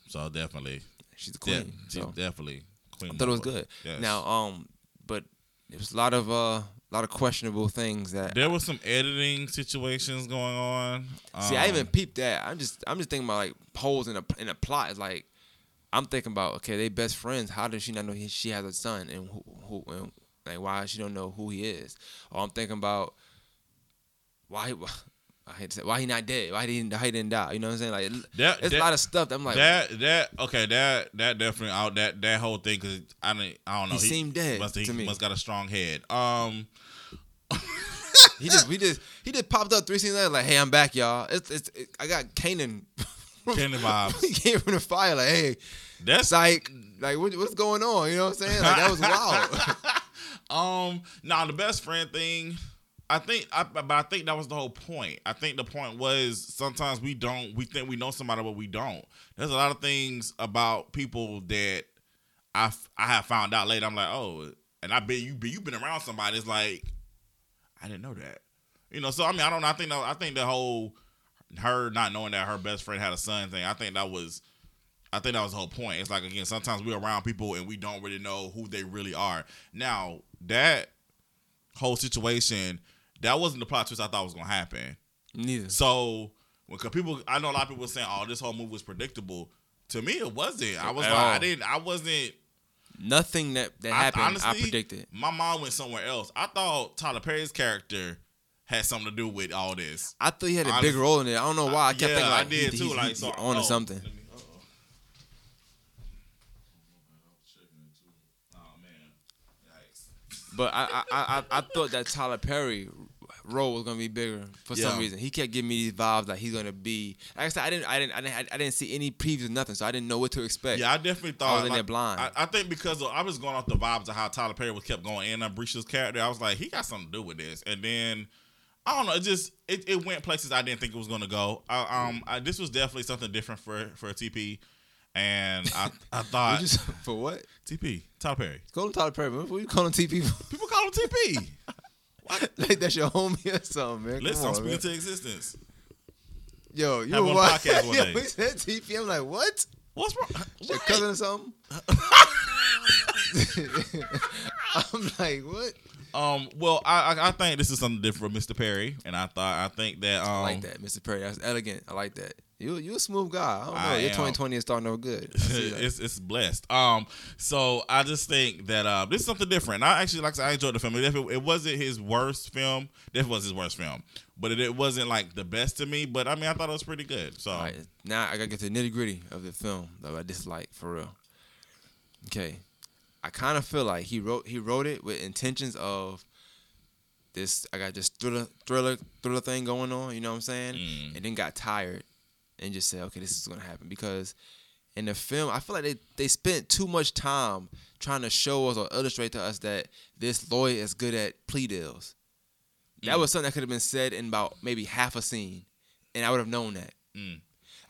so definitely, She's the queen. she's so definitely Queen. I thought it was good. Yes. Now, um, but there was a lot of uh, a lot of questionable things that. There was some editing situations going on. See, I Um, even peeped that. I'm just I'm just thinking about like holes in a in a plot. It's like I'm thinking about okay, they best friends. How does she not know he, she has a son and who, who and like why she don't know who he is? Or I'm thinking about why he- I hate to say why he not dead? Why he didn't why he didn't die? You know what I'm saying? Like that, it's that, a lot of stuff that I'm like that that okay that that definitely out that that whole thing because I didn't I don't know He seemed dead must he to me. must got a strong head um he just we just he just popped up three scenes later like hey I'm back y'all. It's it's it, I got Kanan. Kenny vibes he came from the fire like hey that's like like what, what's going on? You know what I'm saying? Like that was wild. um now the best friend thing I think I but I think that was the whole point I think the point was sometimes we don't we think we know somebody but we don't there's a lot of things about people that I I have found out later I'm like oh and I bet you you've been around somebody. It's like I didn't know that. You know, so I mean, I don't. I think I think the whole her not knowing that her best friend had a son thing. I think that was. I think that was the whole point. It's like again, sometimes we're around people and we don't really know who they really are. Now that whole situation, that wasn't the plot twist I thought was gonna happen. Neither. So when 'cause people, I know a lot of people were saying, "Oh, this whole movie was predictable." To me, it wasn't. I was At like, I didn't. I wasn't. Nothing that that I- happened, I, predicted. My mind went somewhere else. I thought Tyler Perry's character had something to do with all this. I thought he had a Honest- big role in it. I don't know why. I kept yeah, thinking like I did he, too. he- like he so, on oh, to something. me- uh-oh. Oh man, yikes. But I I, I I- I thought that Tyler Perry role was gonna be bigger for some reason. He kept giving me these vibes like he's gonna be. Like I said, I didn't I didn't I didn't, I didn't see any previews, or nothing, so I didn't know what to expect. Yeah, I definitely I thought was in like, there blind. I, I think because of, I was going off the vibes of how Tyler Perry was kept going in on Bresha's character. I was like, he got something to do with this. And then I don't know, it just it, it went places I didn't think it was going to go. I, um, I, this was definitely something different for for a TP, and I I thought you, for what? TP Tyler Perry. Call him Tyler Perry. man. What you calling TP? People call him TP. like that's your homie or something, man. Come Listen, I'm on, speaking man. to existence. Yo, you Have him on what? the podcast one Yo, day. he said TP. I'm like, what? What's wrong? Your What? cousin or something? I'm like, what? Um. Well, I, I I think this is something different, Mr. Perry, and I thought I think that um. I like that, Mr. Perry. That's elegant. I like that. You you a smooth guy. I don't know. I Your am. 2020 is starting off good. I see that. it's it's blessed. Um, so I just think that uh, this is something different. I actually like I said, I enjoyed the film. It, it wasn't his worst film. This was his worst film, but it, it wasn't like the best to me. But I mean, I thought it was pretty good. So All right, now I gotta get to the nitty gritty of the film that I dislike for real. Okay, I kind of feel like he wrote he wrote it with intentions of this. I got this thriller thriller thriller thing going on. You know what I'm saying? Mm. And then got tired and just say, okay, this is gonna happen because in the film, I feel like they they spent too much time trying to show us or illustrate to us that this lawyer is good at plea deals. That Mm. was something that could have been said in about maybe half a scene, and I would have known that. Mm.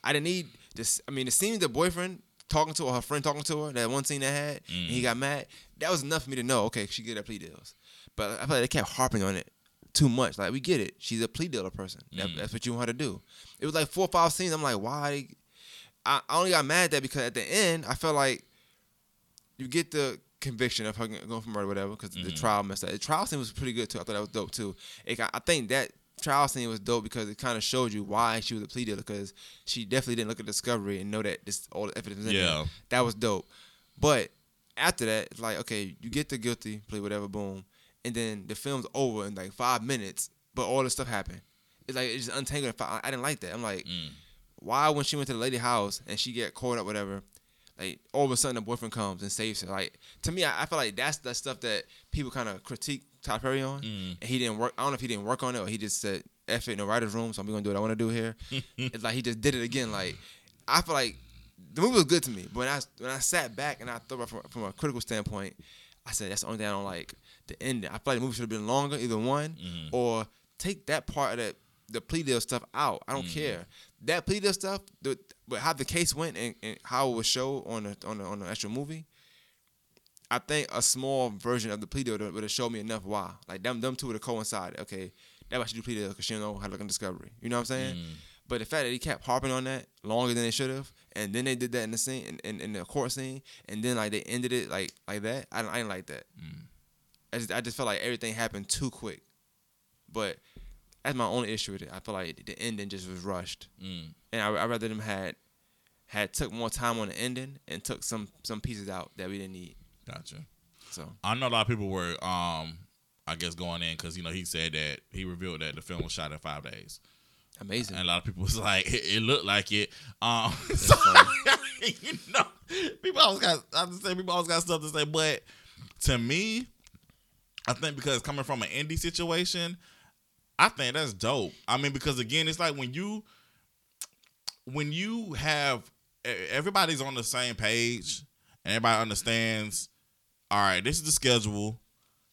I didn't need this. I mean, the scene with the boyfriend talking to her, her friend talking to her, that one scene they had, and he got mad. That was enough for me to know, okay, she good at plea deals. But I feel like they kept harping on it too much. Like we get it, she's a plea dealer person. That, Mm. That's what you want her to do. It was like four or five scenes. I'm like, why? I, I only got mad at that because at the end, I felt like you get the conviction of her going for murder, whatever, because the mm-hmm. trial messed up. The trial scene was pretty good too. I thought that was dope too. It, I think that trial scene was dope because it kind of showed you why she was a plea dealer because she definitely didn't look at discovery and know that this all the evidence Yeah. there. That was dope. But after that, it's like okay, you get the guilty plea, whatever, boom, and then the film's over in like five minutes, but all this stuff happened. It's like it's just untangled. I I didn't like that. I'm like, Mm. why when she went to the lady house and she get caught up, whatever, like all of a sudden the boyfriend comes and saves her. Like to me, I, I feel like that's the stuff that people kind of critique Tyler Perry on, Mm. and he didn't work. I don't know if he didn't work on it or he just said F it in the writer's room, so I'm gonna do what I want to do here. it's like he just did it again. Like I feel like the movie was good to me, but when I when I sat back and I thought about from, from a critical standpoint, I said that's the only thing I don't like. The ending. I feel like the movie should have been longer, either one, or take that part of that the plea deal stuff out. I don't mm-hmm. care. That plea deal stuff, the, but how the case went and, and how it was shown on the on the on the actual movie. I think a small version of the plea deal would have showed me enough why. Like them them two would have coincided. Okay, that why she do plea deal because she don't know how to look in discovery. You know what I'm saying? Mm. But the fact that he kept harping on that longer than they should have, and then they did that in the scene, in, in, in the court scene, and then like they ended it like like that. I, I didn't like that. Mm. I just I just felt like everything happened too quick. But that's my only issue with it. I feel like the ending just was rushed, Mm. and I I rather them had had took more time on the ending and took some some pieces out that we didn't need. Gotcha. So I know a lot of people were, um, I guess, going in because you know he said that he revealed that the film was shot in five days, amazing. and a lot of people was like, it, it looked like it. Um, so, you know, people always got, I just say people always got stuff to say, but to me, I think because coming from an indie situation, I think that's dope. I mean, because again, it's like when you when you have everybody's on the same page and everybody understands. All right, this is the schedule.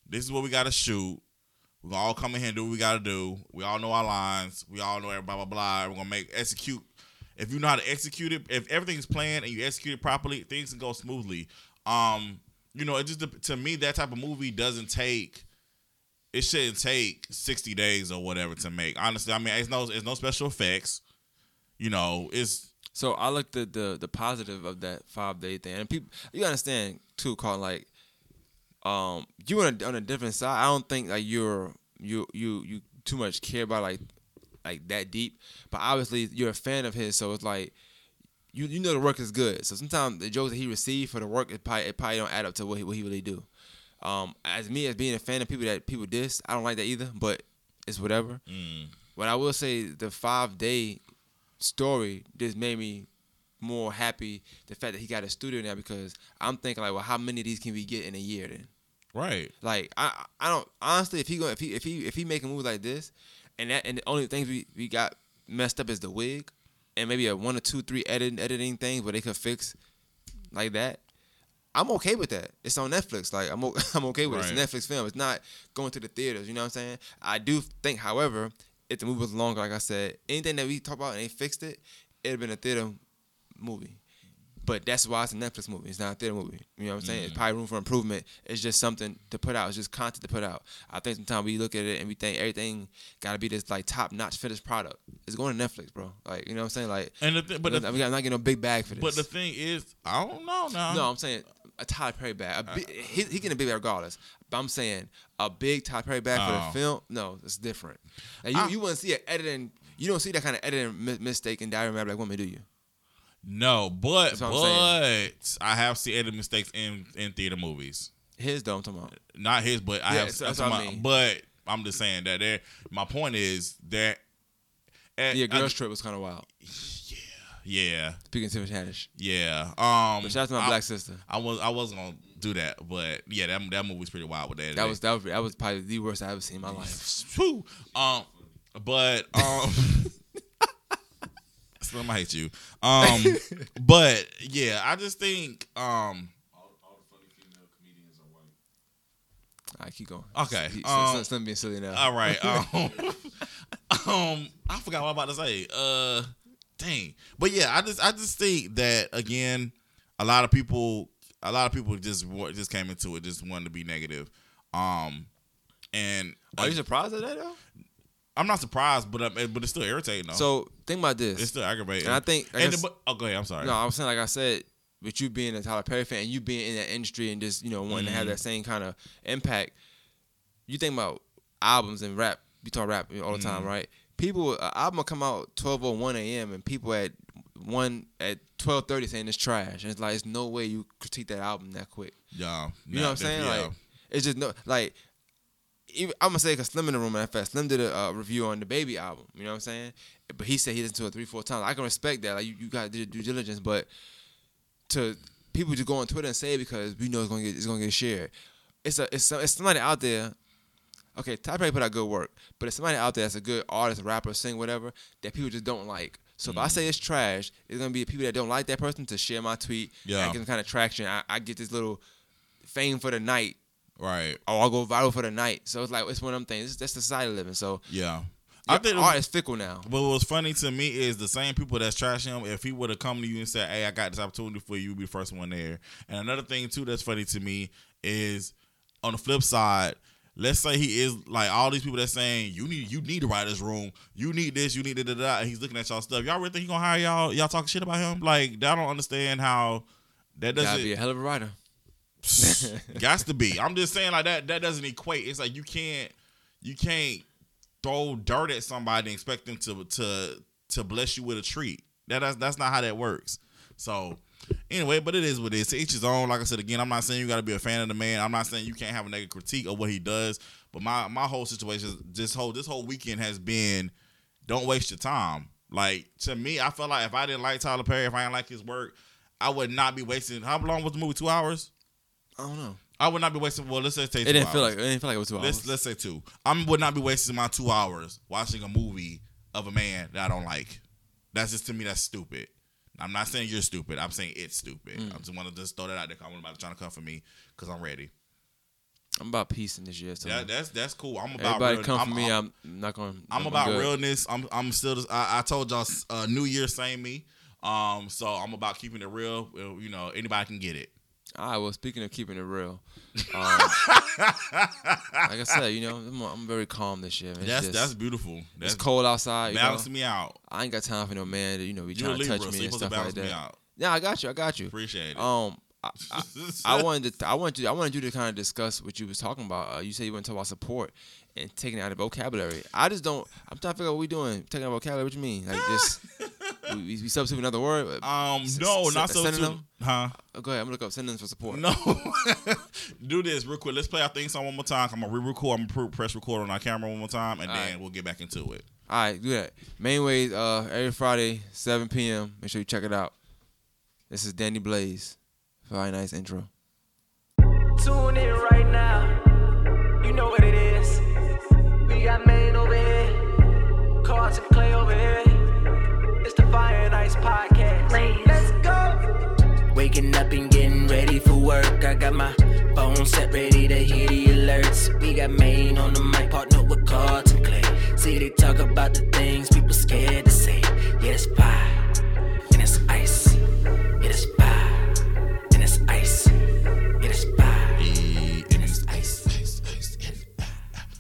This is what we got to shoot. We're gonna all come in here and do what we got to do. We all know our lines. We all know blah blah blah. We're gonna make execute. If you know how to execute it, if everything's planned and you execute it properly, things can go smoothly. Um, you know, it just to me that type of movie doesn't take. It shouldn't take sixty days or whatever to make. Honestly, I mean, it's no, it's no special effects. You know, it's So I looked at the the positive of that five day thing, and people you understand too, Carl. Like, um, you on a, on a different side. I don't think like you're you you you too much care about like like that deep, but obviously you're a fan of his, so it's like. You, you know the work is good, so sometimes the jokes that he received for the work it probably, it probably don't add up to what he, what he really do. Um, as me as being a fan of people that people diss, I don't like that either, but it's whatever. mm, But I will say the five day story just made me more happy the fact that he got a studio now because I'm thinking like, well, how many of these can we get in a year then? right. Like I I don't honestly if he going if he if he if he make a move like this and that and the only things we, we got messed up is the wig and maybe a one or two three editing editing things where they could fix like that. I'm okay with that. It's on Netflix. Like I'm o- I'm okay with it. It's a Netflix film. It's not going to the theaters. You know what I'm saying? I do think, however, if the movie was longer, like I said, anything that we talk about and they fixed it, it'd have been a theater movie. But that's why it's a Netflix movie. It's not a theater movie. You know what I'm saying? It's mm-hmm. probably room for improvement. It's just something to put out. It's just content to put out. I think sometimes we look at it and we think everything got to be this like top notch finished product. It's going to Netflix, bro. Like you know what I'm saying? Like, And the th- but the, I'm not getting no big bag for this. but the thing is, I don't know now. No, I'm saying a Tyler Perry bag. A big, he, he getting a big bag regardless. But I'm saying a big Tyler Perry bag for Oh. the film. No, it's different. Like you, I- you wouldn't see an editing. You don't see that kind of editing mi- mistake in Diary of a Mad Black Woman, do you? No, but That's what I'm but I have seen editing mistakes in in theater movies. His though, I'm talking about. Not his, but I Yeah, have. so I'm that's what I about- mean. But I'm just saying that there. My point is that. eh, Yeah, I- Girls Trip was kind of wild. Yeah, Speaking of Tiffany Haddish. yeah. Um, But shout out to my I, black sister. I was I wasn't gonna do that, but yeah, that that movie's pretty wild with that. That was that was that was probably the worst I ever seen in my life. Whew. Um, but um, Slim, I hate you. Um, but yeah, I just think um, All right, keep going. Okay, um, Slim being silly now. all right. Um, um, I forgot what I'm about to say. Uh, dang. But yeah, I just I just think that again, a lot of people, a lot of people just just came into it just wanted to be negative. Um, and Are you surprised at that though? I'm not surprised, but um, but it's still irritating though. So think about this. it's still aggravating. and I think I and guess- the, oh, go ahead. I'm sorry. No, I was saying like I said, with you being a Tyler Perry fan, and you being in that industry and just you know wanting to have Mhm. that same kind of impact. You think about albums and rap. You talk rap all the time, Mhm. right? People, an album will come out twelve or one a.m. and people at one at twelve thirty saying it's trash. And it's like it's no way you critique that album that quick. Yeah, You know what I'm saying? Like it's just no like. Even, I'm gonna say because Slim in the room at fast. Slim did a uh, review on the Baby album. You know what I'm saying? But he said he listened to it three, four times. I can respect that. Like you, you got to do due diligence, but to people just go on Twitter and say it because we know it's gonna get it's gonna get shared. It's a it's, some- it's somebody out there. Okay, Ty Perry put out good work, but it's somebody out there that's a good artist, rapper, sing, whatever that people just don't like. So if I mm. say it's trash, it's gonna be people that don't like that person to share my tweet. Yeah. I get some kind of traction. I, I get this little fame for the night right. or I'll go viral for the night. So it's like it's one of them things. That's the society living. So Yeah. I think art is fickle now. But what's funny to me is the same people that's trashing him. If he would have come to you and said, "Hey, I got this opportunity for you," you'd be the first one there. And another thing too that's funny to me is on the flip side. Let's say he is like all these people that's saying you need you need to write this room, you need this, you need da da da. And he's looking at y'all stuff. Y'all really think he gonna hire y'all? Y'all talking shit about him? Like I don't understand how that doesn't Gotta be a hell of a writer. Got to be. I'm just saying like that. That doesn't equate. It's like you can't you can't throw dirt at somebody and expect them to to to bless you with a treat. That that's, that's not how that works. So anyway, but it is what it is. To each his own. Like I said again, I'm not saying you got to be a fan of the man. I'm not saying you can't have a negative critique of what he does. But my my whole situation, this whole this whole weekend has been, don't waste your time. Like to me, I felt like if I didn't like Tyler Perry, if I didn't like his work, I would not be wasting. How long was the movie? Two hours. I don't know. I would not be wasting. Well, let's just say It two didn't hours. feel like it didn't feel like it was two let's hours. let's say two. I would not be wasting my two hours watching a movie of a man that I don't like. That's just to me. That's stupid. I'm not saying you're stupid. I'm saying it's stupid. Mm. I just want to just throw that out there. I'm about trying to come for me because I'm ready. I'm about peace in this year. So That, that's that's cool. I'm about everybody real- come I'm, for me. I'm, I'm, not going. I'm about realness. I'm I'm still. Just, I, I told y'all uh, New Year, same me. Um, so I'm about keeping it real. You know, anybody can get it. All right. Well, speaking of keeping it real, um, like I said, you know, I'm, I'm very calm this year. Man. That's just- that's beautiful. That's it's cold outside. You know? me out. I ain't got time for no man that you know be You're trying to touch so me you're and to stuff like balance that. Yeah, I got you. I got you. Appreciate it. Um, I, I, I wanted to, I wanted to, I wanted you to kind of discuss what you was talking about. Uh, you said you want to talk about support and taking out the vocabulary. I just don't. I'm trying to figure out what we doing. Taking out vocabulary. What you mean? Like just we, we, we substitute another word. um, S- no, s- not s- so. synonym? Huh? Oh, go ahead. I'm gonna look up synonyms for support. No. Do this real quick. Let's play our theme song one more time. I'm gonna re-record. I'm gonna press record on our camera one more time, and All then right. we'll get back into it. All right, do that. Main ways. Uh, every Friday, 7 p.m. Make sure you check it out. This is Danny Blaze. Very nice intro. Tune in right now. You know what it is. We got Maine over here. Cards and Clay over here. It's the Fire and Ice Podcast. Let's go. Waking up and getting ready for work. I got my phone set ready to hear the alerts. We got Maine on the mic, partner with Cards and Clay. See, they talk about the things people scared to say. Yeah, it's fire. And it's ice. It is fire. And it's ice. It is fire. And it's ice.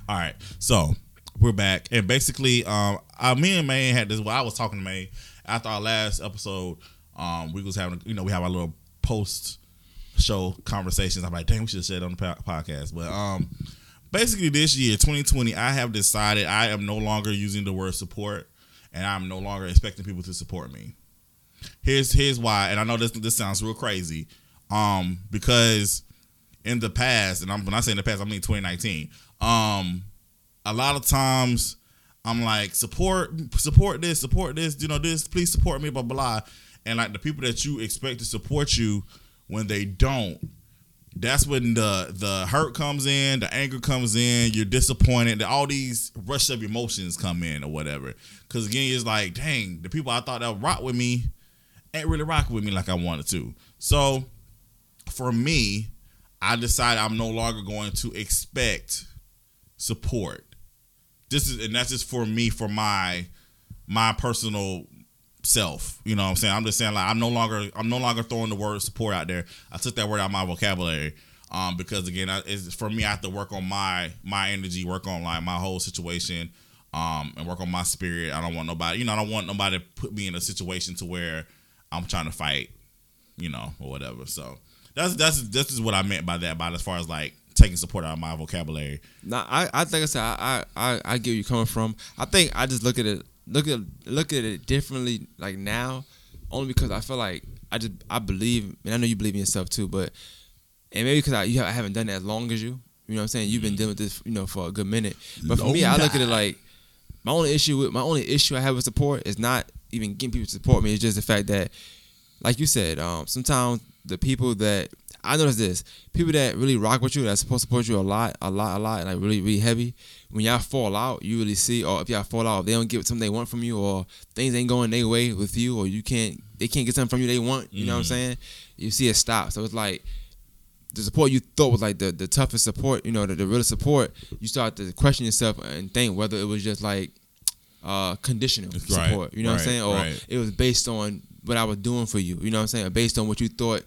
All right, so we're back, and basically, um, I, me and May had this. Well, I was talking to May after our last episode. Um, we was having, you know, we have our little post show conversations. I'm like, dang, we should have said on the po- podcast. But um, basically, this year, 2020, I have decided I am no longer using the word support, and I'm no longer expecting people to support me. Here's here's why, and I know this this sounds real crazy, um, because in the past, and I'm when I say in the past, I mean 2019. Um, a lot of times I'm like support support this, support this, you know this, please support me, blah blah. blah. And like the people that you expect to support you when they don't, that's when the the hurt comes in, the anger comes in, you're disappointed, all these rush of emotions come in or whatever. Cause again, it's like, dang, the people I thought that rock with me ain't really rocking with me like I wanted to. So for me, I decided I'm no longer going to expect support. This is and that's just for me for my my personal self. You know what I'm saying? I'm just saying like I'm no longer I'm no longer throwing the word support out there. I took that word out of my vocabulary. Um, because again, I, it's, for me, I have to work on my my energy, work on like my whole situation, um, and work on my spirit. I don't want nobody, you know, I don't want nobody to put me in a situation to where I'm trying to fight, you know, or whatever. So that's that's this is what I meant by that. By as far as like taking support out of my vocabulary. Nah, I, I think I said I, I, I get where you coming from. I think I just look at it look at look at it differently like now, only because I feel like I just I believe and I know you believe in yourself too, but and maybe because I you have, I haven't done it as long as you. You know what I'm saying? You've been dealing with this, you know, for a good minute. But for me, I look at it like my only issue with my only issue I have with support is not even getting people to support me. It's just the fact that, like you said, um, sometimes the people that I notice this people that really rock with you that's supposed to support you a lot, a lot, a lot, like really, really heavy. When y'all fall out, you really see, or if y'all fall out, if they don't get something they want from you, or things ain't going their way with you, or you can't, they can't get something from you they want. You know what I'm saying? You see it stop. So it's like the support you thought was like the, the toughest support, you know, the, the real support, you start to question yourself and think whether it was just like uh conditional Right, support. You know what I'm saying? Or right. it was based on what I was doing for you. You know what I'm saying? Or based on what you thought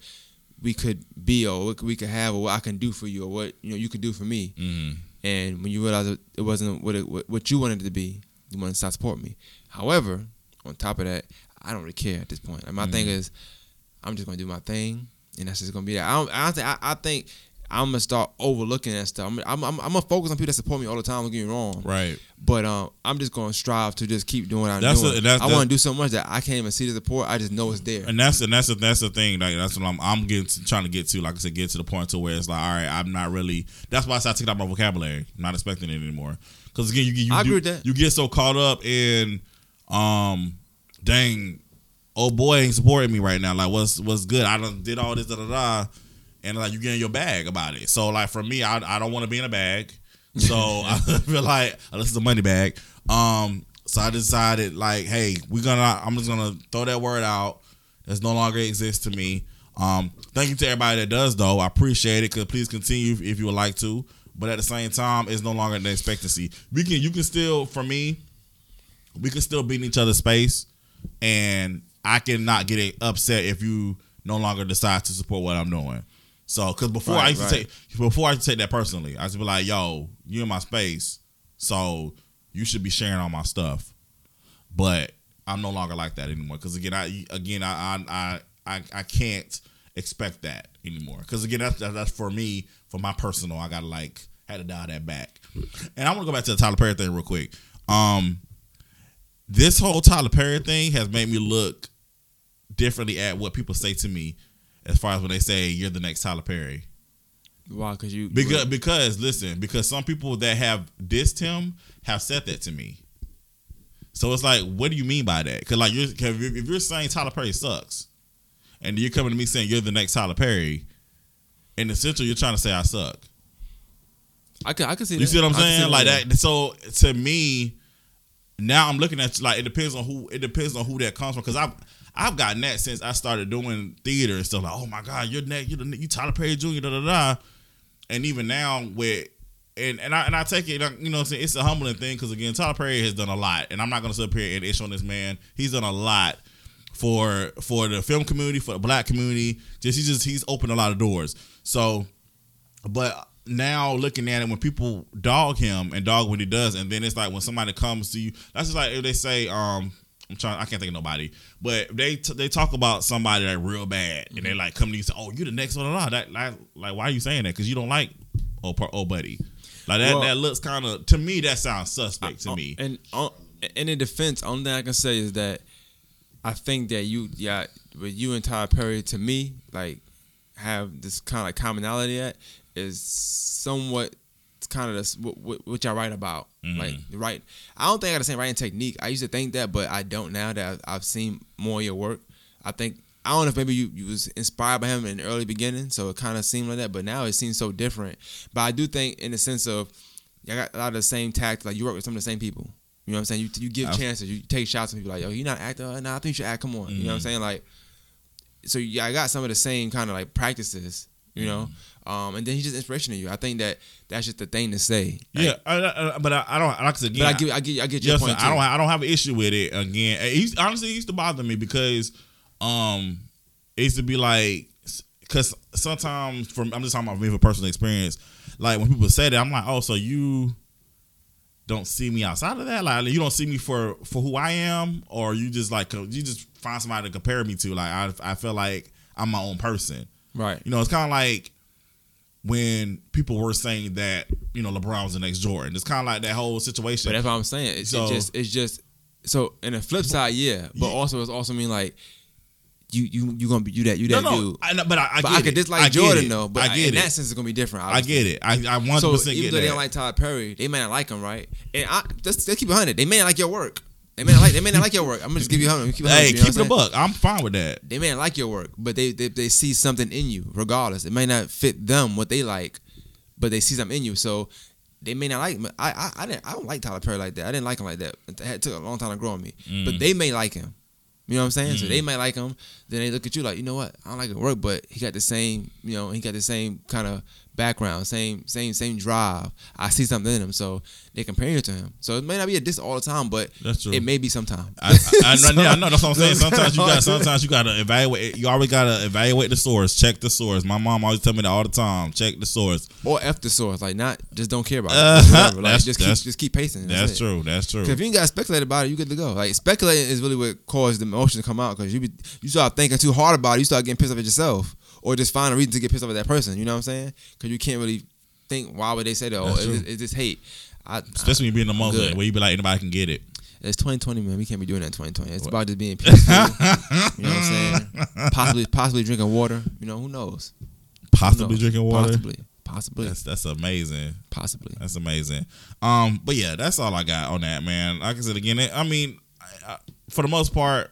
we could be or what we could have or what I can do for you or what you know you could do for me. Mm-hmm. And when you realize it- wasn't what it, what you wanted it to be, you want to start supporting me. However, on top of that, I don't really care at this point. And my thing Mm-hmm. is, I'm just gonna do my thing, and that's just gonna be that. I don't, I don't think I, I think I'm gonna start overlooking that stuff. I'm, I'm, I'm, I'm gonna focus on people that support me all the time. Don't get me wrong, Right. but um, I'm just gonna strive to just keep doing what I'm That's doing. a- that's- I want to do so much that I can't even see the support. I just know it's there. And that's and that's the, that's the thing. Like that's what I'm I'm getting to, trying to get to. Like I said, get to the point to where it's like, all right, I'm not really. That's why I started taking out my vocabulary. I'm not expecting it anymore. Because again, you, you you, agree with that. you get so caught up in, um, dang, oh boy ain't supporting me right now. Like what's what's good? I done did all this da da da, and like you get in your bag about it. So like for me, I I don't want to be in a bag. So I feel like unless it's a money bag. Um, so I decided like, hey, we're gonna. I'm just gonna throw that word out. That's no longer exists to me. Um, thank you to everybody that does though. I appreciate it. Cause please continue if you would like to. But at the same time, it's no longer an expectancy. We can you can still for me, we can still be in each other's space, and I cannot get upset if you no longer decide to support what I'm doing. So, because before Right, I used to right. take before I used to take that personally, I used to be like, "Yo, you in my space, so you should be sharing all my stuff." But I'm no longer like that anymore. Because again, I again I I I I, I can't expect that anymore. Because again, that's that's for me for my personal. I gotta like had to dial that back. And I want to go back to the Tyler Perry thing real quick. Um, this whole Tyler Perry thing has made me look differently at what people say to me as far as when they say you're the next Tyler Perry. Why? Because you Because because listen, because some people that have dissed him have said that to me. So it's like, what do you mean by that? Because like you're if you're saying Tyler Perry sucks, and you're coming to me saying you're the next Tyler Perry, in essential you're trying to say I suck. I can I can see. You that. see what I'm saying? Like yeah. that. So to me, now I'm looking at like it depends on who it depends on who that comes from because I've I've gotten that since I started doing theater and stuff like oh my god you're next you the you Tyler Perry Jr. da da da, and even now with and and I and I take it you know I'm saying? It's a humbling thing because again Tyler Perry has done a lot and I'm not gonna sit up here and issue on this man. He's done a lot for for the film community for the black community. Just he just he's opened a lot of doors. So but now looking at it when people dog him and dog what he does and then it's like when somebody comes to you that's just like if they say um I'm trying I can't think of nobody. But they t- they talk about somebody that real bad. And they like come to you and say oh you the next one blah, that. Like, like why are you saying that? Because you don't like oh, oh buddy. Like that Well- that looks kind of to me that sounds suspect to Uh, me. And uh, and in defense, only thing I can say is that I think that you, yeah, with you and Tyler Perry, to me, like have this kind of commonality at is somewhat kind of what, what, what y'all write about. Mm-hmm. Like the right, I don't think I got the same writing technique. I used to think that, but I don't now that I've, I've seen more of your work. I think I don't know if maybe you, you was inspired by him in the early beginning, so it kind of seemed like that. But now it seems so different. But I do think, in the sense of, I got a lot of the same tact. Like you work with some of the same people. You know what I'm saying? You you give I've- chances. You take shots at people like, yo, you not an actor? Nah, I think you should act. Come on. You know what I'm Mhm. saying? Like, so yeah, I got some of the same kind of like practices. You know, um, and then he's just inspiration to you. I think that that's just the thing to say. Like, yeah I, I, but I, I don't like I said again But I get I get I get your Yes, point I don't. I don't have an issue with it. Again, it honestly, it used to bother me because, um, it used to be like, because sometimes from I'm just talking about me from personal experience. Like when people say that, I'm like, oh, so you don't see me outside of that? Like you don't see me for for who I am, or you just like you just find somebody to compare me to? Like I I feel like I'm my own person. right. You know, it's kind of like when people were saying that you know LeBron was the next Jordan. It's kind of like that whole situation. But that's what I'm saying. It's, So- just it's just so in the flip side, yeah. But Yeah. also it's also mean like you you you gonna be you that you that no, no, dude. I, know, but I, I but get I could dislike I Jordan though. But I get in it. that sense, it's gonna be different. I get it. I I one So hundred percent even get though they don't like Todd Perry, they may not like him, right? And I let's, let's keep it hundred. They may not like your work. They may not like they may not like your work. I'm gonna just give you hundred. Keep it 100, hey, you know keep what it a I'm saying? buck. I'm fine with that. They may not like your work, but they, they they see something in you, regardless. It may not fit them what they like, but they see something in you. So they may not like. him. I I I didn't I don't like Tyler Perry like that. I didn't like him like that. It took a long time to grow on me. Mm. But they may like him. You know what I'm saying? So they may like him. Then they look at you like, you know what? I don't like his work, but he got the same, you know, he got the same kind of background, same same same drive. I see something in him, so they compare you to him. So it may not be a diss all the time, but That's true. it may be sometime. I, I, yeah, I know. That's what I'm saying. Sometimes you got. Sometimes you got to evaluate. You always got to evaluate the source. Check the source. My mom always tell me that all the time. Check the source. or F the source, like not just don't care about Uh, it. Just. Like, just keep just keep pacing. That's it. true. That's true. if you ain't got to speculate about it, you good to go. Like speculating is really what caused the emotion to come out because you be, you start thinking too hard about it, you start getting pissed off at yourself, or just find a reason to get pissed off at that person. You know what I'm saying? Because you can't really think why would they say that? Oh, That's it's, just hate. I, Especially when you be in the moment where you be like, anybody can get it. It's 2020, man. We can't be doing that in 2020. It's about just being peaceful. you know what I'm saying? Possibly, possibly drinking water. You know, who knows? Who Possibly knows? drinking water. Possibly, possibly, That's that's amazing. possibly. That's amazing. Um, but yeah, that's all I got on that, man. Like I said again, it, I mean, I, I, for the most part,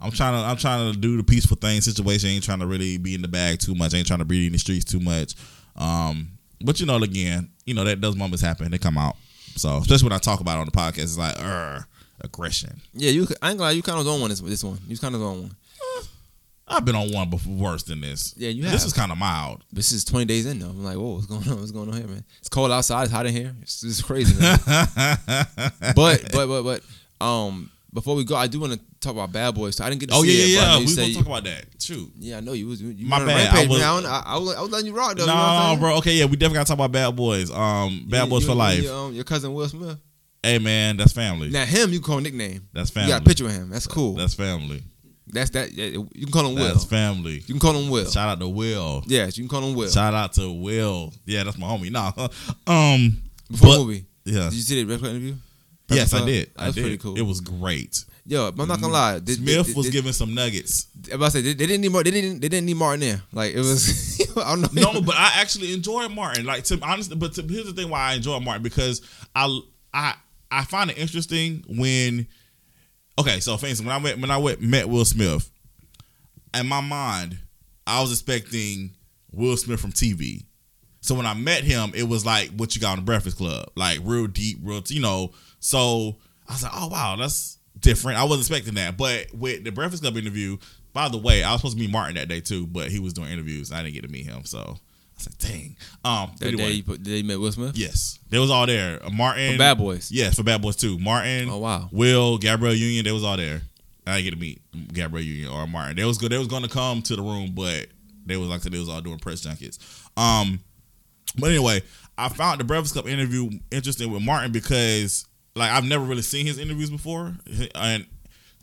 I'm trying to I'm trying to do the peaceful thing situation. Ain't trying to really be in the bag too much. Ain't trying to be in the streets too much. Um, but you know, again, you know that those moments happen. They come out. So especially when I talk about it on the podcast, it's like, uh, aggression. Yeah, you. I ain't gonna lie. You kind of on one this this one. You kind of on one. I've been on one before worse than this. Yeah, you This is kind of mild. This is 20 days in though. I'm like, whoa, what's going on? What's going on here, man? It's cold outside. It's hot in here. It's, it's crazy, man. but but but but um, before we go, I do want to talk about Bad Boys. So I didn't get to Oh see yeah, it. yeah, yeah. We gonna talk about that. Shoot. Yeah, I know you was. You My went on a bad, I was- man. I, I, was, I was letting you rock though. you know what I'm No, saying? bro. Okay, yeah, we definitely gotta talk about Bad Boys. Um, Bad You- Boys for life. Your, um, your cousin Will Smith. Hey man, that's family. Now him, you can call him nickname. That's family. You got a picture of him. That's cool. That's family. That's that. You can call him Will. That's family. You can call him Will. Shout out to Will. Yes, you can call him Will. Shout out to Will. Yeah, that's my homie. Nah. Um. Before but- the movie, Yeah. did you see the Breakfast Club interview? Yes, I did. I That's did. pretty cool. It was great. Yo, but I'm not gonna lie. Did, Smith was giving some nuggets. did, about to say they, they didn't need more. They didn't. They didn't need Martin there. Like it was. I don't know. No, but I actually enjoy Martin. Like to honestly, but to, here's the thing why I enjoy Martin because I I I find it interesting when. Okay, so for instance, when I went when I went met Will Smith, in my mind, I was expecting Will Smith from TV. So when I met him, it was like what you got on the Breakfast Club, like real deep, real you know. So I was like, oh wow, that's different. I wasn't expecting that. But with the Breakfast Club interview, by the way, I was supposed to meet Martin that day too, but he was doing interviews. I didn't get to meet him, so I was like, dang. Um, that anyway, day you put, they met Will Smith. yes, they was all there. Uh, Martin, For Bad Boys. yes, for Bad Boys too. Martin, Oh wow. Will, Gabrielle Union, they was all there. I didn't get to meet Gabrielle Union or Martin. They was good. They was going to come to the room, but they was like said, they was all doing press junkets. Um, but anyway, I found the Breakfast Club interview interesting with Martin because like I've never really seen his interviews before, and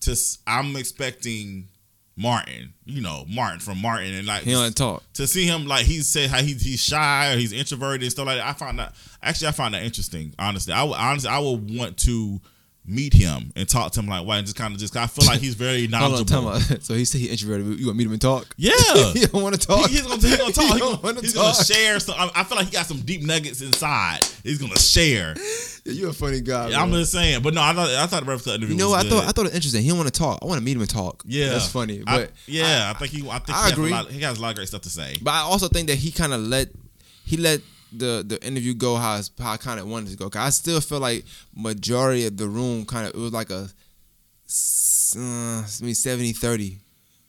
just I'm expecting Martin, you know, Martin from Martin, and like He don't talk. to see him like he said how he's he's shy or he's introverted and stuff like that. I found that actually I found that interesting. Honestly, I would honestly I would want to meet him and talk to him like why and just kind of just I feel like he's very Hold on, knowledgeable. tell me. So he said he introverted. You want to meet him and talk? yeah. you don't want to talk. He- he's gonna, he's gonna talk. You He gonna- he's gonna share. So I, I feel like he got some deep nuggets inside. He's gonna share. Yeah, you a funny guy. I'm man. just saying, but no, I thought I thought the Club interview. You know was? I good. thought I thought it interesting. He don't want to talk. I want to meet him and talk. yeah, that's funny. I- But yeah, I, think he. I think I he, has agree. A lot, he has a lot of great stuff to say. But I also think that he kind of let he let the the interview go how how I kind of wanted to go. 'Cause I still feel like majority of the room kind of it was like a uh, I mean 70 30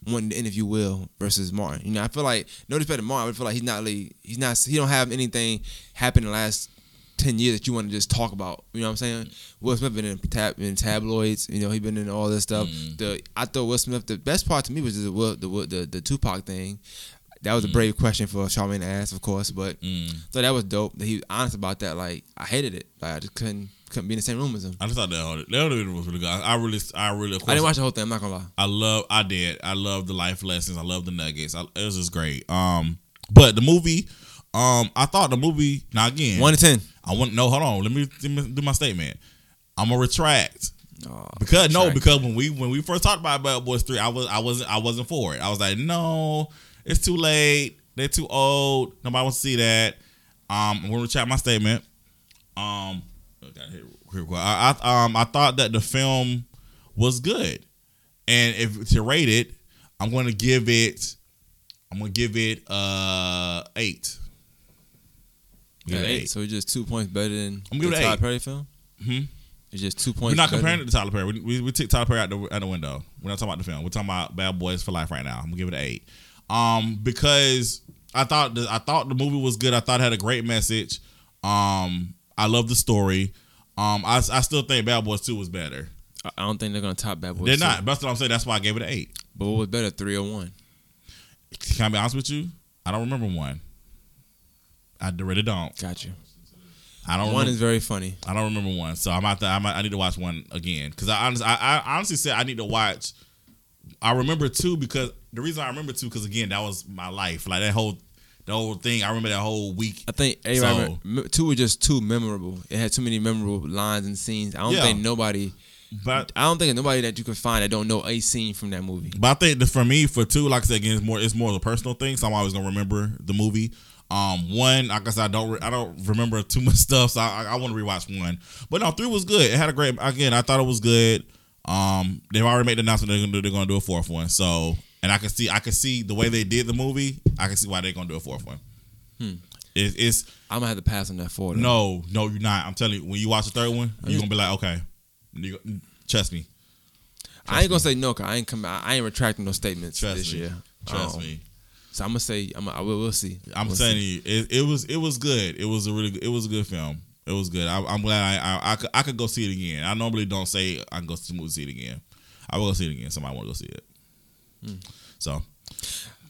wanting to interview Will versus Martin. You know, I feel like no disrespect to Martin, I feel like he's not really he's not he don't have anything happen in the last. 10 years that you want to just talk about. You know what I'm saying? Will Smith been in tab in tabloids, you know, he been in all this stuff. Mm. The I thought Will Smith the best part to me was the the the, the Tupac thing. That was a brave question for Charlamagne to ask, of course, but Mm. so that was dope. That he was honest about that. Like I hated it. Like I just couldn't couldn't be in the same room as him. I just thought that that interview was really good. I I really, I really. Course, I didn't watch the whole thing. I'm not gonna lie. I love. I did. I love the life lessons. I love the nuggets. I, it was just great. Um, but the movie, um, I thought the movie. Now again, One to ten. I want no. Hold on. Let me, let me do my statement. I'm gonna retract Oh, because no, because when we when we first talked about Bad Boys Three, I was I wasn't I wasn't for it. I was like, no, it's too late. They're too old. Nobody wants to see that. Um, I'm gonna retract my statement. Um, okay, here, here we go. I, I um I thought that the film was good, and if to rate it, I'm gonna give it. I'm gonna give it uh eight. Yeah, eight. eight. So it's just two points better than I'm giving the it Tyler eight. Perry film. Hmm? It's just two points. We're not comparing than- it to Tyler Perry. We, we, we took Tyler Perry out the, out the window. We're not talking about the film. We're talking about Bad Boys for Life right now. I'm gonna give it an eight. Um, because I thought the, I thought the movie was good. I thought it had a great message. Um, I love the story. Um, I, I still think Bad Boys Two was better. I- I don't think they're gonna top Bad Boys. They're 2. not. That's what I'm saying. That's why I gave it an eight. But what was better, three or one? Can I be honest with you? I don't remember one. I really don't. Got you. I don't. One remember, is very funny. I don't remember one. So I'm out there. I'm, I need to watch one again because I honestly, I, I honestly said I need to watch. I remember two because the reason I remember two because again that was my life. Like that whole, the whole thing. I remember that whole week. I think So- m- two were just too memorable. It had too many memorable lines and scenes. I don't Yeah. think nobody. But I don't think nobody that you can find that don't know a scene from that movie. but I think that for me for two, like I said again, it's more it's more of a personal thing. So I'm always gonna remember the movie. Um, one, like I said, I don't re- I don't remember too much stuff, so I, I, I want to rewatch one. But no, three was good. It had a great. Again, I thought it was good. Um, they've already made the announcement they're gonna do, they're gonna do a fourth one. So, and I can see I can see the way they did the movie. I can see why they're gonna do a fourth one. Hmm. It, it's I'm gonna have to pass on that fourth. no, no, you're not. I'm telling you, when you watch the third one, you're gonna be like, okay, you, trust me, I ain't gonna say no. Cause I ain't come. I ain't retracting no statements trust this me, year. trust Um, me. So I'm gonna say I'm. I will. We'll see. I'm We'll telling see. you, it, it was it was good. It was a really good, it was a good film. It was good. I, I'm glad I, I I could I could go see it again. I normally don't say I can go see the movie see it again, I will go see it again. Somebody want to go see it. Hmm. So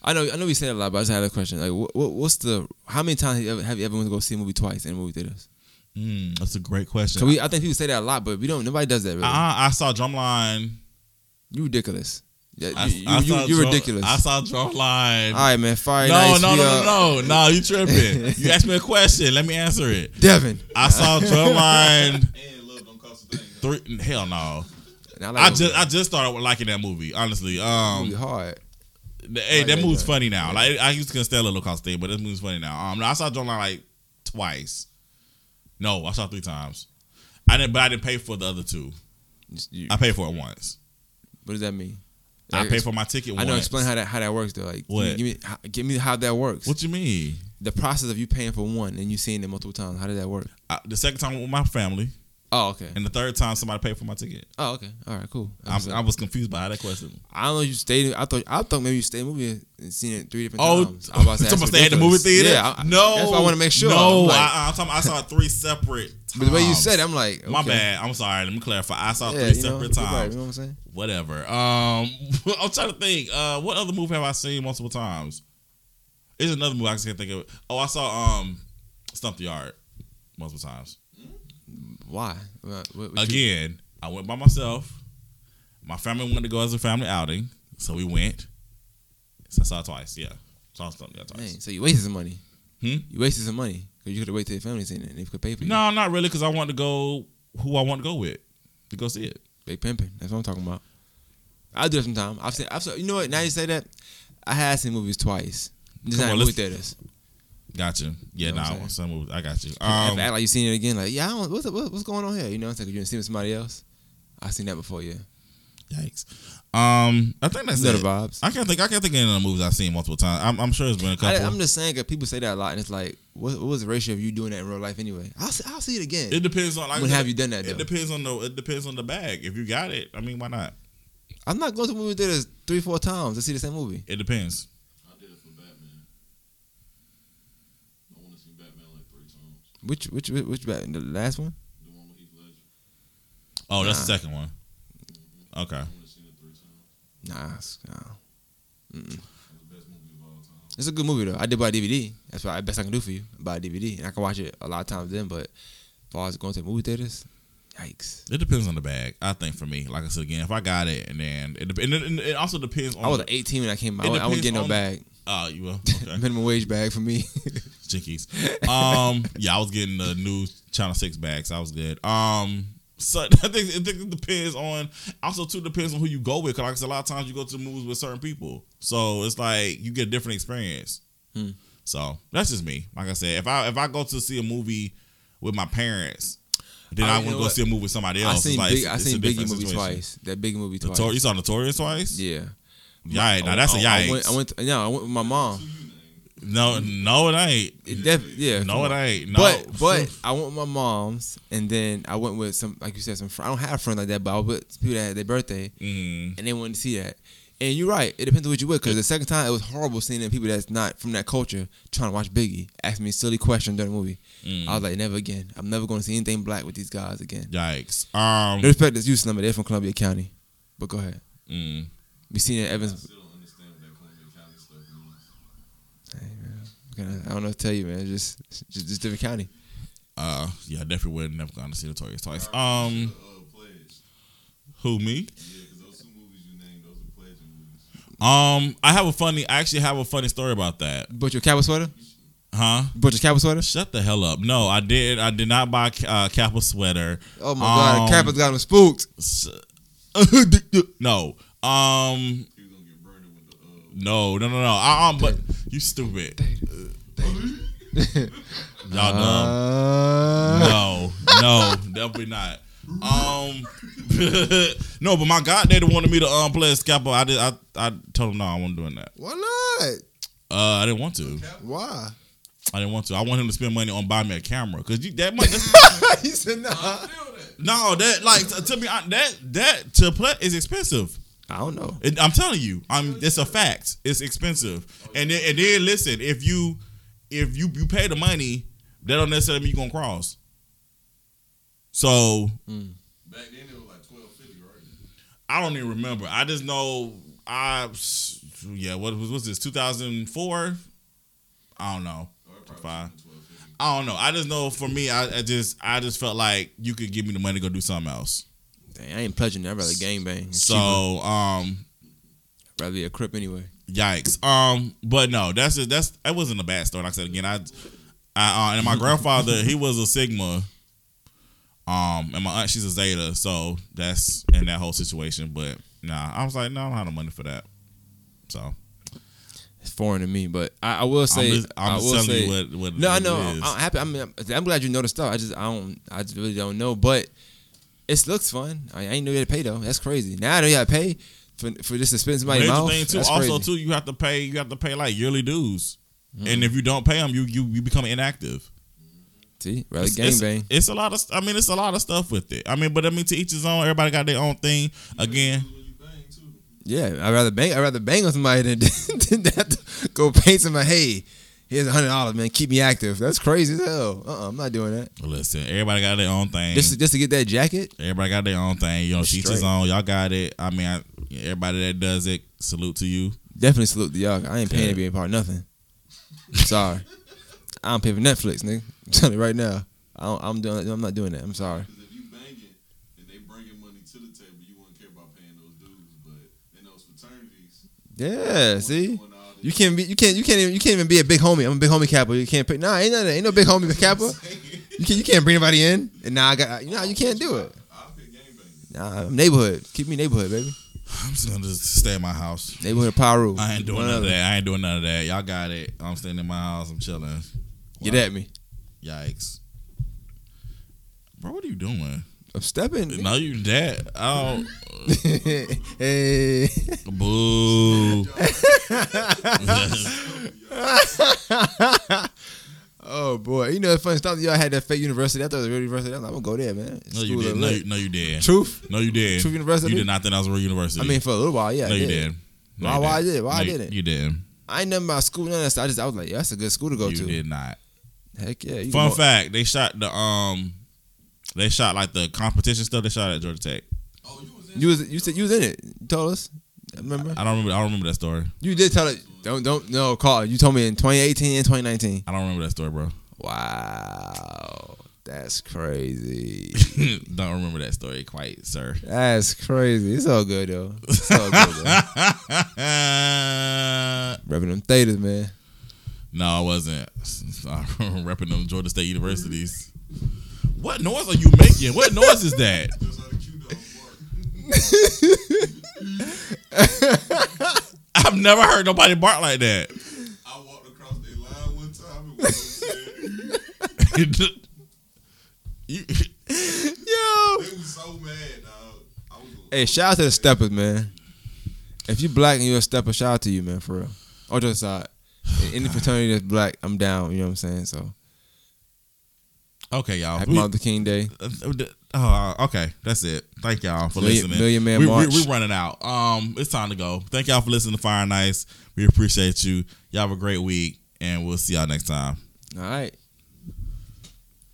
I know, I know we said a lot, but I just had a question. Like, what, what, what's the? How many times have you ever, have you ever went to go see a movie twice in movie theaters? mm, that's a great question. we, I think people say that a lot, but we don't. Nobody does that. Really. I, I saw Drumline. You ridiculous. Yeah, I, you, I you, saw you, Drum- ridiculous. I saw Drumline. All right, man. Fire no, nice. no, we, no, uh, no, no, no. You tripping? you asked me a question. Let me answer it. Devin. I saw Drumline. And love don't cost a thing. Three. Hell no. Now, I just I just started liking that movie. Honestly, um, really hard. The- Hey, Like that that, movie's yeah. funny now. Like I used to consider a Little Costa, but this movie's funny now. Um, I saw Drumline like twice. No, I saw it three times. I didn't, but I didn't pay for the other two. You- I paid for it once. what does that mean? I pay for my ticket. I once. know. Explain how that how that works though. Like, give me- What? Give me, how, give me how that works. What you mean? the process of you paying for one and you seeing it multiple times. How did that work? I, the second time with my family, Oh, okay. and the third time somebody paid for my ticket. Oh, okay. All right, cool. I'm, I was confused by that question. I don't know. You stayed. I thought. I thought maybe you stayed in the movie and seen it three different Oh, times. I was about to say, talking about stay at the movie theater? Yeah. I- no, That's why I want to make sure. No, I'm like- I, I'm talking, I saw three separate. Times. but the way you said, it, I'm like, my bad. I'm sorry. Let me clarify. I saw Yeah, three you know, separate you're right, times. you know what I'm saying? Whatever. Um, I'm trying to think. Uh, what other movie have I seen multiple times? There's another movie I just can't think of. Oh, I saw um, Stomp the Yard multiple times. Why? What, what, what you- Again, I went by myself. My family wanted to go as a family outing, so we went. So I saw it twice. Yeah, saw Stomp the Yard twice. Man, so you wasted some money. Hmm? You wasted some money because you could have waited till your family seen it and they could pay for you. No, not really, because I wanted to go who I want to go with to go see it. Big pimping. That's what I'm talking about. I do it sometimes. I've seen. I've seen, you know what? Now you say that, I had seen movies twice. Just Come not on, in movie theaters. Gotcha. Yeah, You know nah, I'm some movies. I got you. Um, act like you seen it again. Like, yeah, I don't, what's, what, what's going on here? You know what I'm saying? 'Cause you didn't see it with somebody else. I seen that before. Yeah, yikes. Um, I think that's you know it. vibes. I can't think. I can't think of any of the movies I've seen multiple times. I'm, I'm sure it's been a I, couple. I, am just saying, cause people say that a lot, and it's like, what, what was the ratio of you doing that in real life anyway? I'll see, I'll see it again. it depends on. Like, when I have you done that? It Though? depends on the. It depends on the bag. If you got it, I mean, why not? I'm not going to movie theaters three, four times to see the same movie. It depends. I did it for Batman. I want to see Batman like three times. Which, which, which, which Batman? The last one? The one with Heath Ledger. Oh, that's the second one. Mm-hmm. Okay. I want to see it three times. Nah, it's, nah. It's the best movie of all time. It's a good movie though. I did buy a DVD. That's what I best I can do for you. Buy a DVD, and I can watch it a lot of times then. But as far as going to movie theaters, yikes! It depends on the bag. I think for me, like I said again, if I got it, and then it, and it, and it also depends on. I was 18 when I came out. I, I wouldn't get no on- bag. Oh, you will. Okay. Minimum wage bag for me. Jinkies. Um, yeah, I was getting the new Channel Six bags. I was good. Um, so I think, I think it depends on. Also, too depends on who you go with. Cause like I said, a lot of times you go to the movies with certain people, so it's like you get a different experience. Hmm. So that's just me. Like I said, if I if I go to see a movie with my parents, then Oh, I want to go what? see a movie with somebody else. I seen like, big. I seen Biggie movie situation. twice. That Biggie movie twice. You saw Notorious twice? yeah. Yeah, now that's a yikes. I went. I went. To, yeah, I went with my mom. no, no, it ain't. It def, yeah. No, it on. ain't. No. But but I went with my mom's, and then I went with some, like you said, some. fr- I don't have friends like that, but I was with people that had their birthday, Mm. and they wanted to see that. And you're right. It depends on what you with. Because the second time, it was horrible seeing people that's not from that culture trying to watch Biggie asking me silly questions during the movie. Mm. I was like, never again. I'm never going to see anything black with these guys again. Yikes. Um. No respect to you, Slimmer. They're from Columbia County. But go ahead. mm. We seen it, I Evans. still don't understand what that County stuff means. Hey, man. I don't know what to tell you, man. Just, just, just different county. Uh, yeah, I definitely would have never gone to see Notorious twice. Um, Uh, who me? Yeah, because those two movies you named, those are pledging movies. Um, I have a funny. I actually have a funny story about that. Butcher your Kappa sweater? Huh? Butcher Kappa sweater? Shut the hell up. No, I did. I did not buy uh, Kappa sweater. Oh my God, Um, Kappa's got him spooked. S- no. Um. He was gonna get burned with the. No. No. No. No. Uh, um. But you stupid. Y'all dumb. Uh, No, no, definitely not. Um, no, but my goddaddy wanted me to um play a scalpel. I did. I I told him no, I wasn't doing that. Why not? Uh, I didn't want to. Why? I didn't want to. I want him to spend money on buying me a camera because that much. That's, he said nah. no, that like to, to be hon- that that to play is expensive. I don't know. It, I'm telling you, I'm. It's a fact. It's expensive. And then, and then listen, if you if you you pay the money, that don't necessarily mean you gonna cross. So back then it was like twelve fifty, right? I don't even remember. I just know I yeah. What was what's this? Two thousand four. I don't know. Oh, Five. I don't know. I just know for me, I, I just I just felt like you could give me the money to go do something else. I ain't pledging that. I'd rather gang bang. It's So cheaper. um, I'd rather be a crip anyway. Yikes. Um, but no, that's just, that's that wasn't a bad story. Like I said again, I, I uh, and my grandfather he was a Sigma. Um, and my aunt she's a Zeta, so that's in that whole situation. But nah, I was like, no, I don't have the money for that. So It's foreign to me, but I, I will say, I'm just, I'm I will say, what what no, I know. I'm happy. I'm, I'm glad you know the stuff. I just, I don't, I just really don't know. But it looks fun. I, ain't know you had to pay though. That's crazy. Now I know you had to pay for for just to spend somebody's Major mouth. thing too. That's Also crazy. too, you have to pay. You have to pay like yearly dues, Mm. and if you don't pay them, you you you become inactive. See, rather It's, gang it's, bang. it's a lot of. I mean, it's a lot of stuff with it. I mean, but I mean, to each his own. Everybody got their own thing. Again, When you bang too. Yeah, I'd rather bang. I'd rather bang on somebody than, than that. Go pay somebody. Hey, here's a hundred dollars, man. Keep me active. That's crazy as hell. Uh, uh-uh, I'm not doing that. listen. Everybody got their own thing. Just to, just to get that jacket. everybody got their own thing. You know, to each his own. Y'all got it. I mean, I, everybody that does it, salute to you. Definitely salute to y'all. I ain't paying Yeah. to be a part of nothing. Sorry, I don't pay for Netflix, nigga. I'm telling you right now. I don't, I'm doing. I'm not doing that. I'm sorry. If you banging and they bringing money to the table, you wouldn't care about paying those dues. But in those Yeah. See. Doing all this You can't be. You can't. You can't even. You can't even be a big homie. I'm a big homie kappa. You can't pay. Nah, ain't no. Ain't no big homie kappa. You can't. You can't bring anybody in. And now I got. You know. You can't do it. I'll pay gang banging. Nah, I'm neighborhood. Keep me neighborhood, baby. I'm just gonna just stay in my house. Neighborhood Piru. I ain't doing One none of that. I ain't doing none of that. Y'all got it. I'm staying in my house. I'm chilling. Get Wow. at me. Yikes. Bro, what are you doing? I'm stepping. No, you that. Oh, hey. boo. Oh boy, you know the funny stuff. Y'all had that fake university. I thought it was a real university. I'm like, I'm gonna go there, man. no, you did. No, you, no, you did. Truth. No, you did. Truth University? You did not think I was a real university. I mean, for a little while, yeah. no, I you did. did. No, Why- you why I did? Why I No, you- didn't? You did. I ain't nothing about school. None of that stuff. I just, I was like, yeah, that's a good school to go You to. did not. Heck yeah. You Fun fact: They shot the um, they shot like the competition stuff. They shot at Georgia Tech. Oh, you was in You was you said you was in it. You told us. Remember? I don't remember. I don't remember that story. You did tell it. Don't don't no call. You told me in 2018 and 2019. I don't remember that story, bro. Wow, that's crazy. don't remember that story quite, sir. That's crazy. It's all good though. It's all good though. Repping them thetas, man. no, I wasn't. I'm repping them Georgia State universities. What noise are you making? What noise is that? just how the Q dog bark. I've never heard nobody bark like that. I walked across their line one time and said, You- Yo. they was so mad, dog. Hey, shout out to the steppers, man. If you black and you're a stepper, shout out to you, man, for real. Or just side. Any fraternity that's black, I'm down. You know what I'm saying? So okay, y'all. happy We- Martin Luther King Day. Oh, okay. That's it. Thank y'all for Million- listening. Million Man we, March. we running out. Um, it's time to go. Thank y'all for listening to Fire Nice. We appreciate you. Y'all have a great week, and we'll see y'all next time. All right.